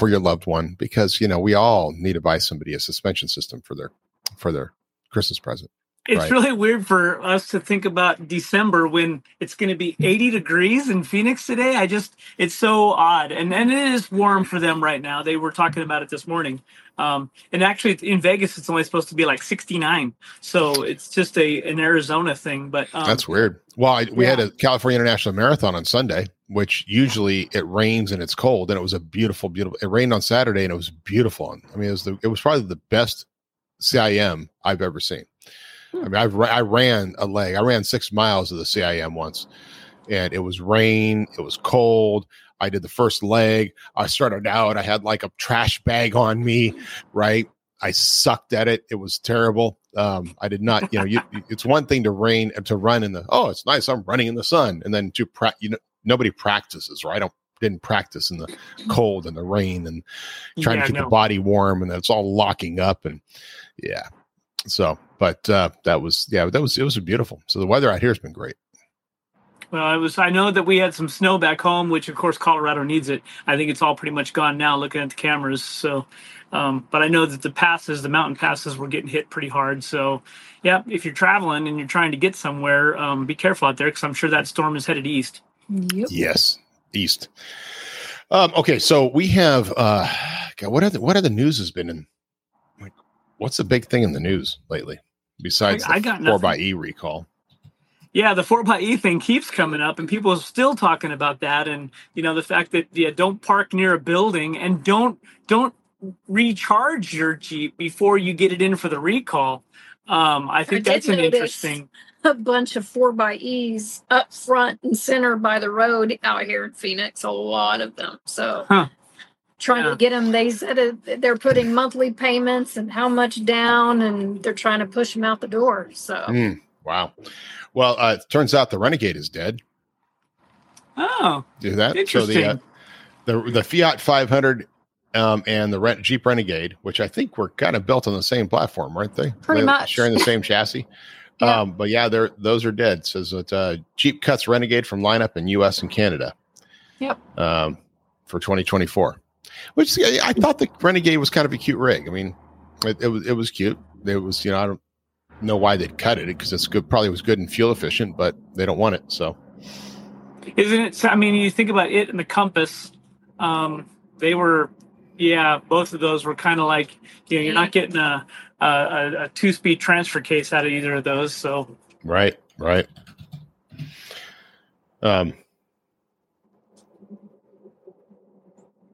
for your loved one because you know we all need to buy somebody a suspension system for their for their Christmas present. It's right? really weird for us to think about December when it's going to be 80 degrees in Phoenix today. I just it's so odd, and and it is warm for them right now. They were talking about it this morning, um, and actually in Vegas it's only supposed to be like 69. So it's just a an Arizona thing. But um, that's weird. Well, I, we yeah. had a California International Marathon on Sunday, which usually it rains and it's cold, and it was a beautiful, beautiful. It rained on Saturday and it was beautiful. I mean, it was the it was probably the best CIM I've ever seen. I mean, I've I ran a leg. I ran six miles of the CIM once, and it was rain. It was cold. I did the first leg. I started out. I had like a trash bag on me, right? I sucked at it. It was terrible. Um, I did not, you know, you, *laughs* it's one thing to rain and to run in the, oh, it's nice. I'm running in the sun. And then to, pra- you know, nobody practices, right? I don't, didn't practice in the cold and the rain and trying yeah, to keep no. the body warm and it's all locking up. And yeah. So, but, uh, that was, yeah, that was, it was beautiful. So the weather out here has been great. Well, it was. I know that we had some snow back home, which of course Colorado needs it. I think it's all pretty much gone now, looking at the cameras. So, um, but I know that the passes, the mountain passes, were getting hit pretty hard. So, yeah, if you're traveling and you're trying to get somewhere, um, be careful out there because I'm sure that storm is headed east. Yep. Yes, east. Um, okay, so we have. Uh, God, what other what other news has been in? Like, what's the big thing in the news lately besides I- I the got four by. E recall? Yeah, the four by E thing keeps coming up, and people are still talking about that. And you know, the fact that yeah, don't park near a building and don't don't recharge your Jeep before you get it in for the recall. Um, I think did that's an notice. interesting. A bunch of four by E's up front and center by the road out here in Phoenix. A lot of them. So Huh. trying Yeah. to get them. They said it, they're putting monthly payments and how much down, and they're trying to push them out the door. So Mm, wow. Well, uh, it turns out the Renegade is dead. Oh, Do that. So interesting. the uh, the the Fiat 500 um, and the Ren- Jeep Renegade, which I think were kind of built on the same platform, aren't they? Pretty They're much. sharing the same chassis. *laughs* Yeah. Um, but yeah, they're those are dead. Says that uh, Jeep cuts Renegade from lineup in U.S. and Canada. Yep. Um, for 2024, which yeah, I thought the Renegade was kind of a cute rig. I mean, it, it was it was cute. It was you know I don't know why they'd cut it because it's good. Probably was good and fuel efficient, but they don't want it. So isn't it? I mean, you think about it and the Compass. Um, they were, yeah, both of those were kind of like you know, you're not getting a a, a, a two speed transfer case out of either of those. So Right, right. Um,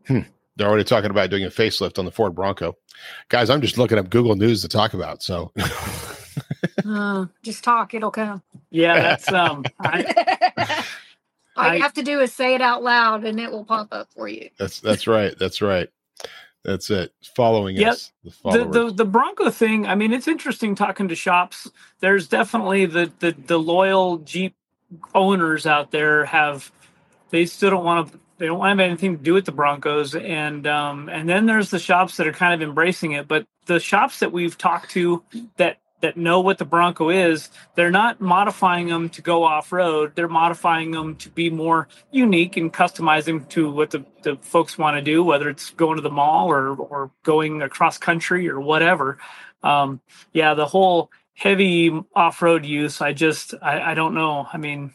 hmm. They're already talking about doing a facelift on the Ford Bronco. Guys, I'm just looking up Google News to talk about. So, *laughs* uh, just talk, it'll come. yeah, that's um. I, *laughs* All I- you have to do is say it out loud, and it will pop up for you. that's that's right. That's right. That's it. Following Yep. us. The the, the the Bronco thing. I mean, it's interesting talking to shops. There's definitely the the the loyal Jeep owners out there have they still don't want to they don't want to have anything to do with the Broncos and um and then there's the shops that are kind of embracing it but the shops that we've talked to that that know what the Bronco is they're not modifying them to go off road they're modifying them to be more unique and customize them to what the, the folks want to do whether it's going to the mall or or going across country or whatever. Um yeah the whole heavy off-road use i just i, I don't know. I mean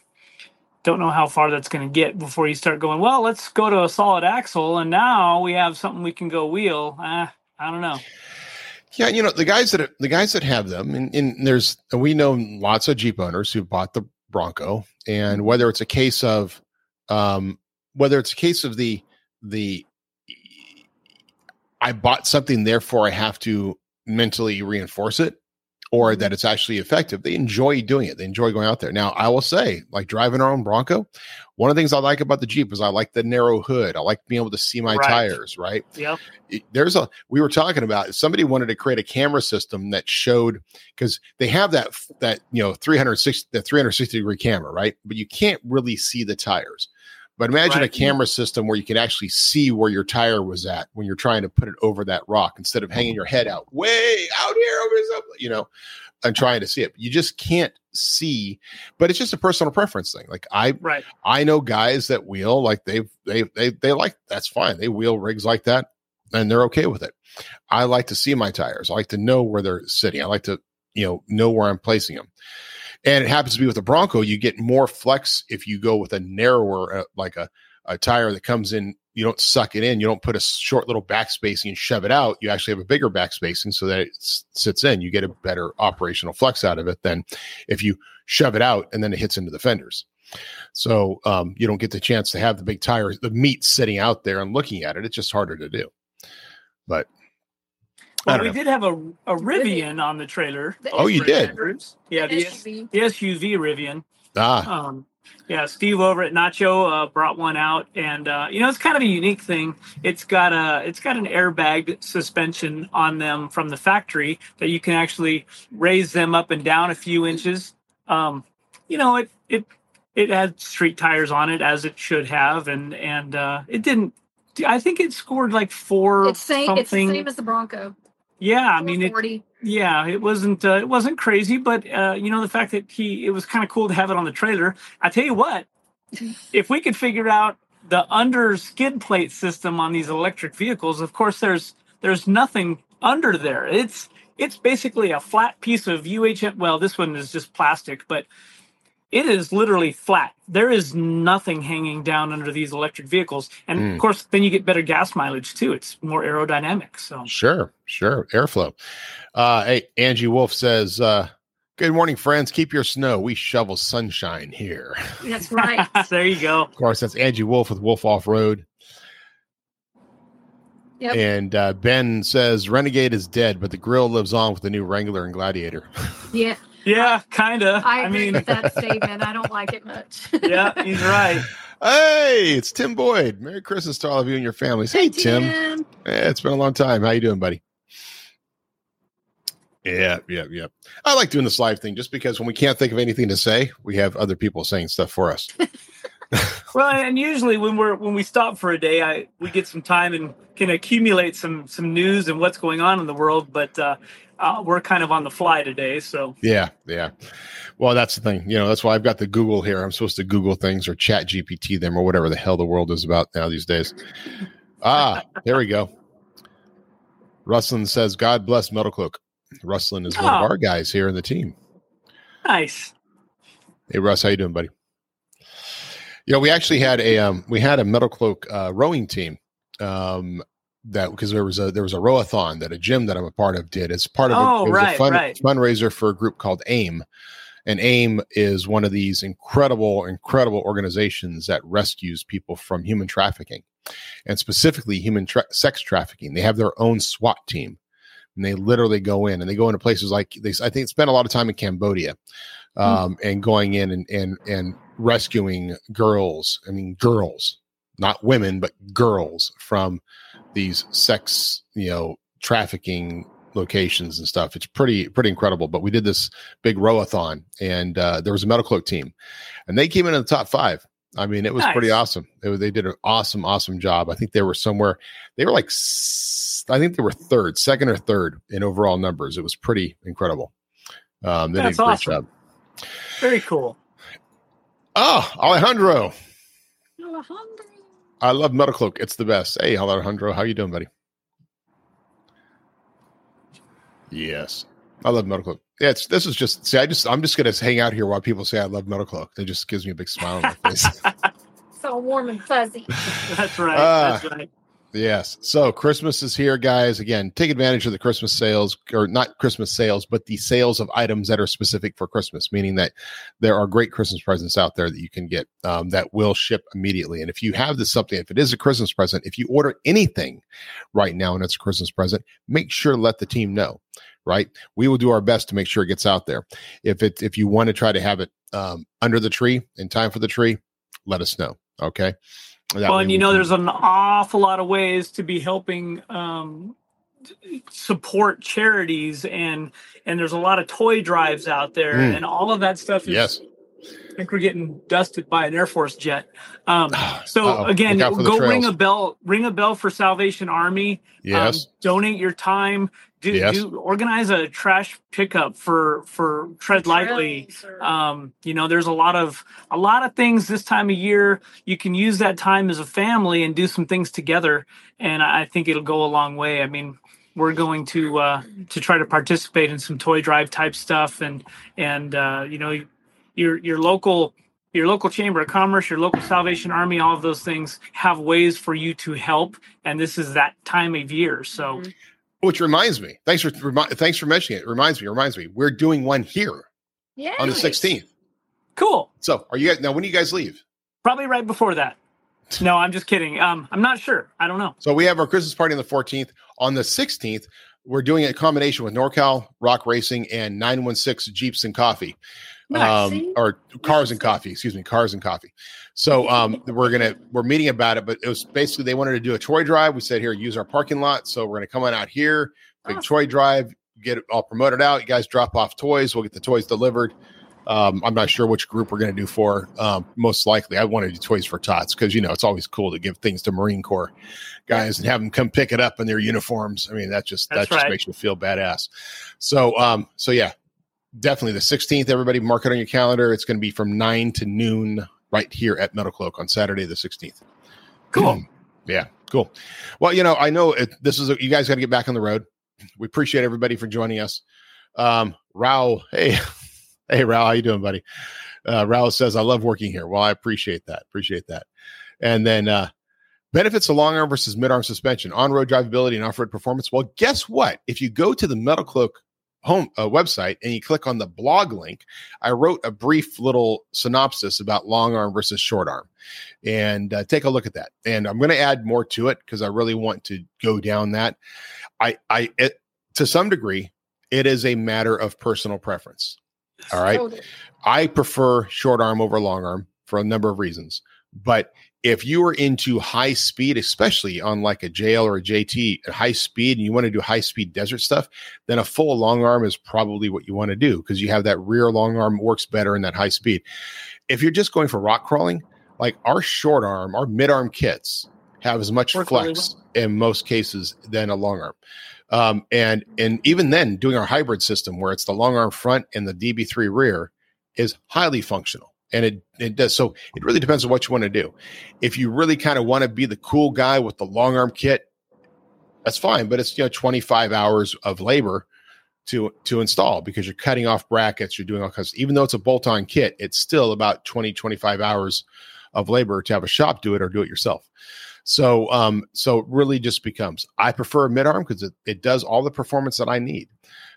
don't know how far that's going to get before you start going well let's go to a solid axle and now we have something we can go wheel. Eh, i don't know Yeah, you know the guys that the guys that have them, and, and there's we know lots of Jeep owners who bought the Bronco, and whether it's a case of, um, whether it's a case of the the, I bought something, therefore I have to mentally reinforce it, or mm-hmm. that it's actually effective. They enjoy doing it. They enjoy going out there. Now, I will say, like driving our own Bronco, one of the things I like about the Jeep is I like the narrow hood. I like being able to see my Right. tires. Right Yeah. there's a we were talking about if somebody wanted to create a camera system that showed because they have that that you know 360 the 360 degree camera right but you can't really see the tires but imagine Right. a camera system where you can actually see where your tire was at when you're trying to put it over that rock instead of hanging your head out way out here over this you know and trying to see it you just can't see but it's just a personal preference thing like i right I know guys that wheel like they they they they like that's fine. They wheel rigs like that and they're okay with it. I like to see my tires. I like to know where they're sitting. I like to, you know, know where I'm placing them. And it happens to be with the Bronco, you get more flex if you go with a narrower uh, like a a tire that comes in, you don't suck it in, you don't put a short little back spacing and shove it out. You actually have a bigger back spacing so that it s- sits in. You get a better operational flex out of it than if you shove it out and then it hits into the fenders. So um, you don't get the chance to have the big tires, the meat sitting out there and looking at it. It's just harder to do. But well we know. did have a a rivian on the trailer The Oh, you did? yeah the, S- SUV. the suv rivian ah, um, yeah, Steve over at Nacho uh, brought one out, and uh, you know it's kind of a unique thing. It's got a it's got an airbag suspension on them from the factory that you can actually raise them up and down a few inches. Um, you know it it it had street tires on it as it should have, and and uh, it didn't. I think it scored like four It's same. something. It's the same as the Bronco. Yeah, I mean it, 40. yeah, it wasn't uh, it wasn't crazy, but uh, you know the fact that he it was kind of cool to have it on the trailer. I tell you what, *laughs* if we could figure out the under skid plate system on these electric vehicles, of course, there's there's nothing under there. It's it's basically a flat piece of UHM. Well, this one is just plastic, but it is literally flat. There is nothing hanging down under these electric vehicles, and mm. of course, then you get better gas mileage too. It's more aerodynamic. So sure, sure, airflow. Uh, hey, Angie Wolf says. Uh, Good morning, friends. Keep your snow. We shovel sunshine here. *laughs* That's right. *laughs* there you go. Of course, that's Angie Wolf with Wolf Off Road. Yep. And uh, Ben says Renegade is dead, but the grill lives on with the new Wrangler and Gladiator. *laughs* Yeah. Yeah, kind of. I, I mean, with that statement. I don't like it much. *laughs* yeah, he's right. Hey, it's Tim Boyd. Merry Christmas to all of you and your families. Hey, hey Tim. Tim. Hey, it's been a long time. How you doing, buddy? Yeah, yeah, yeah. I like doing this live thing just because when we can't think of anything to say, we have other people saying stuff for us. *laughs* well, and usually when we're when we stop for a day, I we get some time and can accumulate some some news and what's going on in the world. But uh, uh, we're kind of on the fly today, so yeah, yeah. Well, that's the thing. You know, that's why I've got the Google here. I'm supposed to Google things or Chat GPT them or whatever the hell the world is about now these days. Ah, there we go. Rustlin says, "God bless Metal Cloak." Rustlin is oh. one of oh. our guys here in the team. Nice. Hey Russ, how you doing, buddy? You know, we actually had a um, we had a metal cloak uh, rowing team um, that because there was a there was a rowathon that a gym that I'm a part of did as part of oh, a, it was right, a fun, right. fundraiser for a group called AIM. And AIM is one of these incredible, incredible organizations that rescues people from human trafficking and specifically human tra- sex trafficking. They have their own SWAT team and they literally go in and they go into places like they I think spent a lot of time in Cambodia hmm. um, mm. and going in and and and rescuing girls. I mean girls, not women, but girls from these sex, you know, trafficking locations and stuff. It's pretty pretty incredible. But we did this big rowathon, and uh, there was a Metal Cloak team, and they came in in the top five. I mean, it was nice. pretty awesome. It, they did an awesome, awesome job. I think they were somewhere. They were like I think they were third, second or third in overall numbers. It was pretty incredible. Um, they That's did a great awesome. job. Very cool. Oh, Alejandro. Alejandro. I love Metal Cloak. It's the best. Hey, hello, Alejandro, how you doing, buddy? Yes, I love Metal Cloak. Yeah, it's this is just see. I just I'm just gonna hang out here while people say I love Metal Cloak. It just gives me a big smile on my face. *laughs* so warm and fuzzy. *laughs* That's right. Uh, That's right. Yes. So Christmas is here, guys. Again, take advantage of the Christmas sales, or not Christmas sales, but the sales of items that are specific for Christmas, meaning that there are great Christmas presents out there that you can get um, that will ship immediately. And if you have this something, if it is a Christmas present, if you order anything right now and it's a Christmas present, make sure to let the team know. Right, we will do our best to make sure it gets out there. If it if you want to try to have it um, under the tree in time for the tree, let us know. Okay. Well, and you know, can... there's an awful lot of ways to be helping um, support charities, and and there's a lot of toy drives out there, mm. and all of that stuff is. Yes. I think we're getting dusted by an Air Force jet. Um, *sighs* so Uh-oh. again, go ring a bell. Ring a bell for Salvation Army. Um, yes. Um, donate your time do, yes. do organize a trash pickup for for tread lightly. Um, you know there's a lot of a lot of things this time of year. You can use that time as a family and do some things together and i think it'll go a long way. I mean we're going to uh, to try to participate in some toy drive type stuff and and uh, you know your your local your local chamber of commerce your local salvation army all of those things have ways for you to help and this is that time of year. So mm-hmm. Which reminds me, thanks for thanks for mentioning it. Reminds me, reminds me, we're doing one here yeah, on the 16th. Cool. So, are you guys now? When do you guys leave? Probably right before that. *laughs* No, I'm just kidding. Um, I'm not sure. I don't know. So we have our Christmas party on the 14th. On the 16th, we're doing a combination with NorCal Rock Racing and 916 Jeeps and Coffee, um, or Cars and Coffee. Excuse me, Cars and Coffee. So um, *laughs* we're gonna we're meeting about it, but it was basically they wanted to do a toy drive. We said here use our parking lot, so we're gonna come on out here, big awesome. toy drive, get it all promoted out. You guys drop off toys. We'll get the toys delivered. Um, I'm not sure which group we're going to do for. Um, most likely, I want to do toys for tots because you know it's always cool to give things to Marine Corps guys and have them come pick it up in their uniforms. I mean, that just That's that just makes you feel badass. So, um, so yeah, definitely the 16th. Everybody mark it on your calendar. It's going to be from nine to noon right here at Metal Cloak on Saturday the 16th. Cool. *clears throat* yeah, cool. Well, you know, I know it, this is a, you guys got to get back on the road. We appreciate everybody for joining us. Um, Rao, hey, *laughs* hey, Rao, how you doing, buddy? Uh, Rao says, I love working here. Well, I appreciate that. Appreciate that. And then uh, benefits of long arm versus mid arm suspension, on road drivability, and off road performance. Well, guess what? If you go to the Metal Cloak home uh, website and you click on the blog link, I wrote a brief little synopsis about long arm versus short arm, and uh, take a look at that. And I'm going to add more to it because I really want to go down that. I, I, it, to some degree, it is a matter of personal preference. All right, I prefer short arm over long arm for a number of reasons, but if you are into high speed, especially on like a JL or a JT at high speed, and you want to do high speed desert stuff, then a full long arm is probably what you want to do because you have that rear long arm works better in that high speed. If you're just going for rock crawling, like our short arm, our mid arm kits have as much Work flex really in most cases than a long arm. Um, and and even then, doing our hybrid system where it's the long arm front and the DB3 rear is highly functional and it it does so it really depends on what you want to do. If you really kind of want to be the cool guy with the long arm kit that's fine but it's you know 25 hours of labor to to install because you're cutting off brackets you're doing all kinds even though it's a bolt-on kit it's still about 20 25 hours of labor to have a shop do it or do it yourself. So um so it really just becomes i prefer mid arm because it, it does all the performance that i need.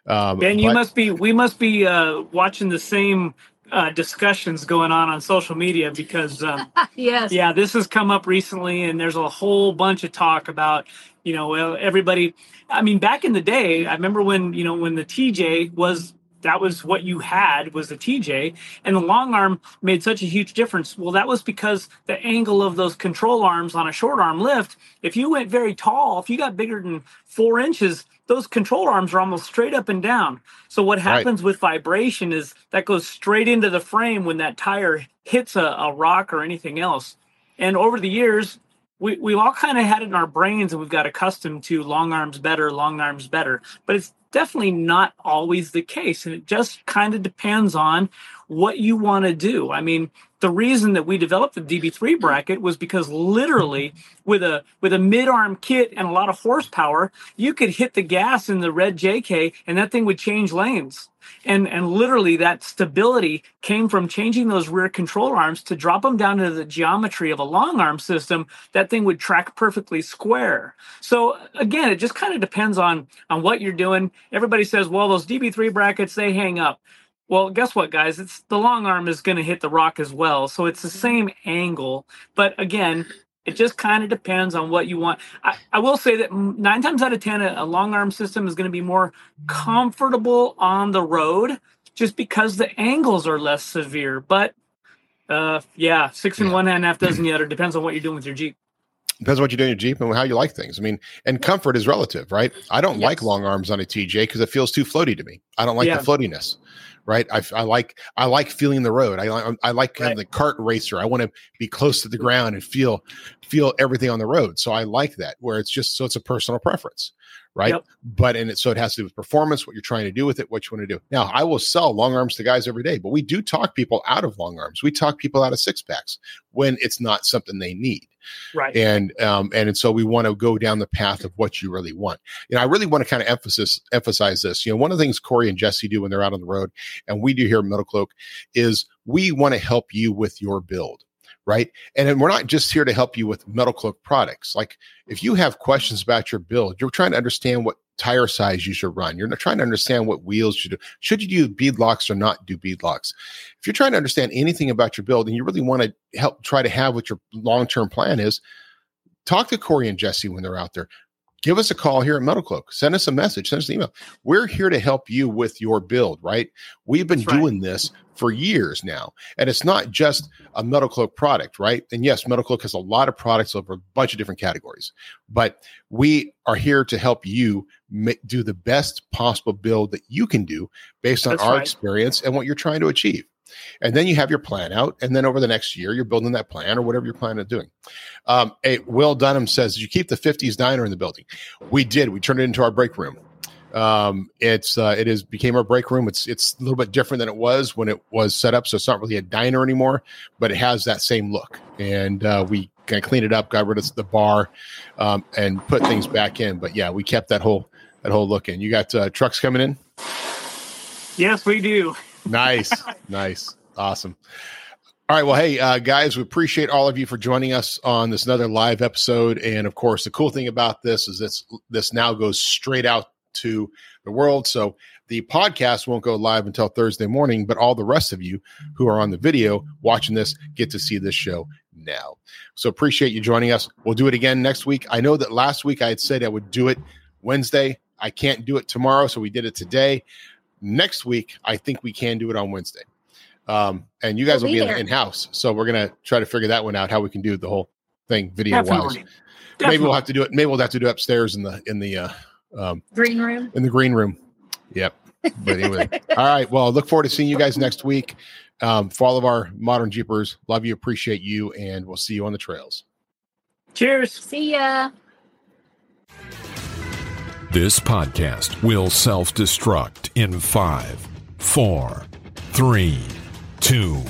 Um, and you but, must be we must be uh watching the same uh, discussions going on on social media because um, *laughs* yes. yeah this has come up recently and there's a whole bunch of talk about you know everybody i mean back in the day i remember when you know when the tj was that was what you had was the TJ and the long arm made such a huge difference. Well, that was because the angle of those control arms on a short arm lift, if you went very tall, if you got bigger than four inches, those control arms are almost straight up and down. So what happens right. with vibration is that goes straight into the frame when that tire hits a, a rock or anything else. And over the years, we, we've all kind of had it in our brains and we've got accustomed to long arms better, long arms better. But it's definitely not always the case. And it just kind of depends on what you want to do. I mean, the reason that we developed the DB3 bracket was because literally with a with a mid-arm kit and a lot of horsepower, you could hit the gas in the red JK and that thing would change lanes. And and literally that stability came from changing those rear control arms to drop them down to the geometry of a long arm system that thing would track perfectly square. So again it just kind of depends on on what you're doing. Everybody says well those db3 brackets they hang up well, guess what, guys? It's the long arm is going to hit the rock as well, so it's the same angle. But again, it just kind of depends on what you want. I, I, will say that nine times out of 10, a, a long arm system is going to be more comfortable on the road just because the angles are less severe. But uh, yeah, six and one and a half dozen *clears throat* the other. Depends on what you're doing with your Jeep. Depends on what you're doing in your Jeep and how you like things. I mean, and comfort is relative, right? I don't yes. like long arms on a TJ because it feels too floaty to me. I don't like yeah. the floatiness right? I, I like I like feeling the road. I I like right. the cart racer. I want to be close to the ground and feel feel everything on the road. So I like that where it's just so it's a personal preference, right? Yep. But and it so it has to do with performance, what you're trying to do with it, what you want to do. Now I will sell long arms to guys every day, but we do talk people out of long arms. We talk people out of six packs when it's not something they need. Right. And um and so we want to go down the path of what you really want. You know, I really want to kind of emphasis emphasize this. You know, one of the things Corey and Jessy do when they're out on the road, and we do here at Metal Cloak, is we want to help you with your build right? And we're not just here to help you with Metal Cloak products. Like if you have questions about your build, you're trying to understand what tire size you should run. You're not trying to understand what wheels should do. Should you do bead locks or not do bead locks? If you're trying to understand anything about your build and you really want to help try to have what your long-term plan is, talk to Corey and Jessy when they're out there give us a call here at Metal Cloak. Send us a message, send us an email. We're here to help you with your build, right? We've been doing this for years now. And it's not just a Metal Cloak product, right? And yes, Metal Cloak has a lot of products over a bunch of different categories, but we are here to help you make, do the best possible build that you can do based on That's our right. experience and what you're trying to achieve. And then you have your plan out. And then over the next year, you're building that plan or whatever you're planning on doing. Um, Will Dunham says, you keep the 50s diner in the building? We did. We turned it into our break room. Um, it's uh, it is became our break room. It's it's a little bit different than it was when it was set up. So it's not really a diner anymore, but it has that same look. And uh, we kind of cleaned it up, got rid of the bar, um, and put things back in. But yeah, we kept that whole that whole look in. You got uh, trucks coming in. Yes, we do. Nice, nice, awesome. All right. Well, hey, uh, guys, we appreciate all of you for joining us on this another live episode. And of course, the cool thing about this is this this now goes straight out to the world. So the podcast won't go live until Thursday morning, but all the rest of you who are on the video watching this get to see this show now. So appreciate you joining us. We'll do it again next week. I know that last week I had said I would do it Wednesday. I can't do it tomorrow, so we did it today. Next week, I think we can do it on Wednesday. Um, and you guys we'll will be, be in house. So we're gonna try to figure that one out how we can do the whole thing video wise. Maybe we'll have to do it. Maybe we'll have to do it upstairs in the in the uh, um, green room. In the green room. Yep. But anyway, *laughs* all right. Well, look forward to seeing you guys next week. Um, for all of our modern Jeepers, love you, appreciate you, and we'll see you on the trails. Cheers. See ya. This podcast will self destruct in five, four, three, two,